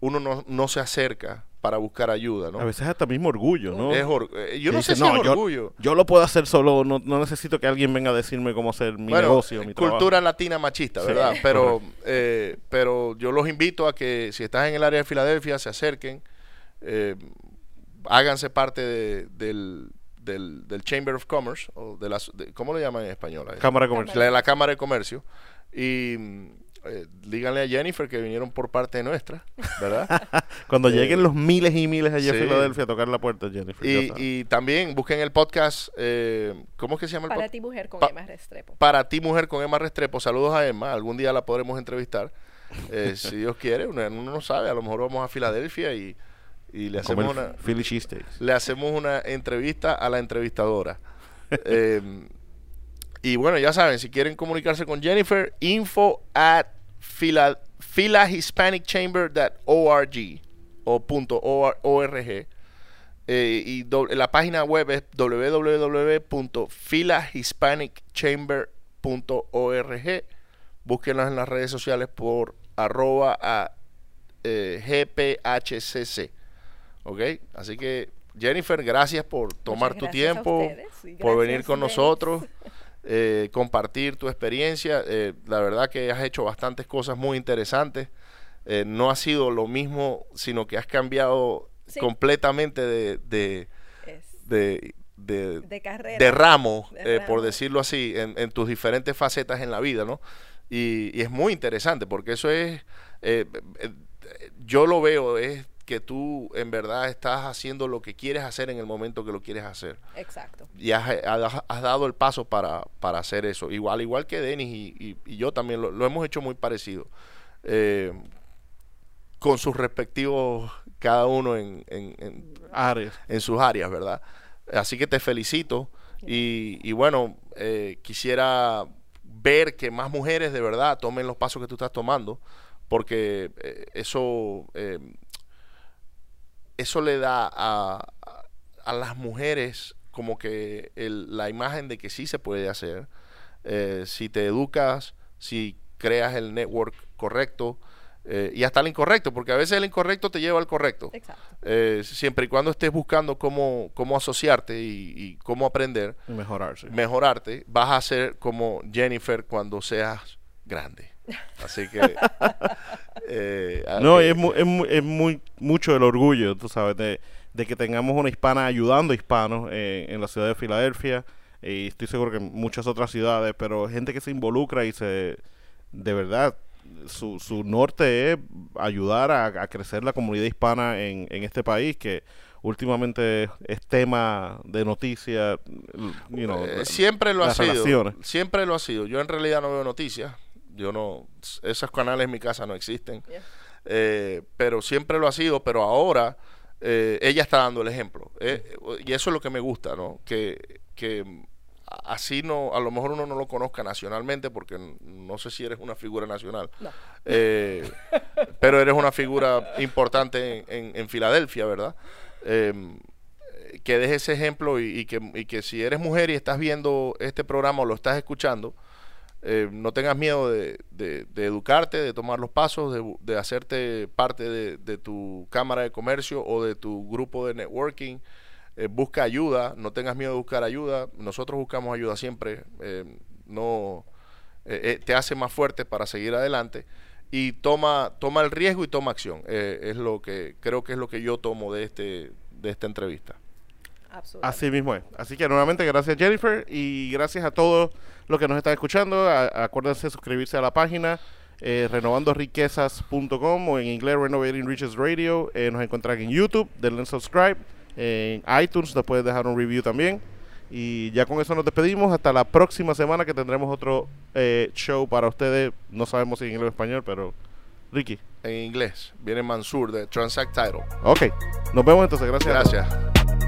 uno no, no se acerca para buscar ayuda, ¿no? A veces hasta mismo orgullo, ¿no? Eh, yo no sé si es orgullo. Yo, lo puedo hacer solo, no, necesito que alguien venga a decirme cómo hacer mi negocio, mi cultura latina machista, ¿verdad? pero, eh, pero yo los invito a que si estás en el área de Filadelfia, se acerquen, eh, háganse parte del, del, del, Chamber of Commerce, o de las, ¿cómo le llaman en español? Cámara de Comercio. la Cámara de Comercio. Y eh, díganle a Jennifer que vinieron por parte nuestra, ¿verdad? Cuando eh, lleguen los miles y miles allá a Filadelfia a tocar la puerta, Jennifer. Y, también busquen el podcast, eh, ¿cómo es que se llama el Para ti mujer con Emma Restrepo. Para ti mujer con Emma Restrepo. Saludos a Emma, algún día la podremos entrevistar. si Dios quiere, uno, no sabe, a lo mejor vamos a Filadelfia y, le hacemos una le hacemos una entrevista a la entrevistadora. Y bueno, ya saben, si quieren comunicarse con Jennifer, info at filahispanicchamber.org o punto org. Eh, y la página web es www.filahispanicchamber.org. Búsquenlas en las redes sociales por arroba a eh, gphcc. ¿Ok? Así que Jennifer, gracias por tomar tu tiempo, por venir con nosotros. Eh, compartir tu experiencia. Eh, la verdad que has hecho bastantes cosas muy interesantes. Eh, no ha sido lo mismo, sino que has cambiado completamente de, de, de, de, ramo, por decirlo así, en, tus diferentes facetas en la vida, ¿no? Y, es muy interesante porque eso es yo lo veo es que tú en verdad estás haciendo lo que quieres hacer en el momento que lo quieres hacer. Exacto. Y has, has- has dado el paso para, para hacer eso. Igual, igual que Denis y, y- y yo también lo, lo hemos hecho muy parecido. Eh, con sus respectivos, cada uno en, en- en- Ares. en sus áreas, ¿verdad? Así que te felicito y, y bueno, eh, quisiera ver que más mujeres de verdad tomen los pasos que tú estás tomando, porque eh, eso, eh, eso le da a, a- a las mujeres como que el- la imagen de que sí se puede hacer, eh, si te educas, si creas el network correcto eh, y hasta el incorrecto, porque a veces el incorrecto te lleva al correcto Exacto. eh, siempre y cuando estés buscando cómo, cómo asociarte y, y cómo aprender, Y mejorarse. mejorarte, vas a ser como Jennifer cuando seas grande. Así que... eh, a- No, eh, es, mu- es, mu- es muy, mucho el orgullo, tú sabes, de, de que tengamos una hispana ayudando a hispanos eh, en la ciudad de Filadelfia y estoy seguro que en muchas otras ciudades, pero gente que se involucra y se, de verdad, su, su norte es ayudar a, a crecer la comunidad hispana en, en este país que últimamente es tema de noticia, you know, la- siempre lo ha sido. relaciones. Siempre lo ha sido. Yo en realidad no veo noticias. Yo no... Esos canales en mi casa no existen. Yeah. Eh, pero siempre lo ha sido, pero ahora eh, ella está dando el ejemplo. Eh, y eso es lo que me gusta, ¿no? Que, que así no, a lo mejor uno no lo conozca nacionalmente, porque no sé si eres una figura nacional, No. eh, pero eres una figura importante en, en- en Filadelfia, ¿verdad? Eh, que dejes ese ejemplo y, y que, y que si eres mujer y estás viendo este programa o lo estás escuchando, eh, no tengas miedo de, de- de educarte, de tomar los pasos, de, hacerte parte de, de tu cámara de comercio o de tu grupo de networking. Eh, busca ayuda, no tengas miedo de buscar ayuda. Nosotros buscamos ayuda siempre. eh, no te hace más fuerte para seguir adelante y toma toma el riesgo y toma acción. Eh, es lo que creo que es lo que yo tomo de este de esta entrevista. Absolutamente. Así mismo es. Así que nuevamente gracias Jennifer y gracias a todos los que nos están escuchando. A- acuérdense de suscribirse a la página eh, renovandoriquezas.com o en inglés Renovating Riches Radio. Eh, nos encuentran en YouTube, denle subscribe. En iTunes nos puedes dejar un review también. Y ya con eso nos despedimos. Hasta la próxima semana que tendremos otro eh, show para ustedes. No sabemos si en inglés o español, pero Ricky. En inglés viene Mansur de Transact Title. Ok. Nos vemos entonces. Gracias. Gracias.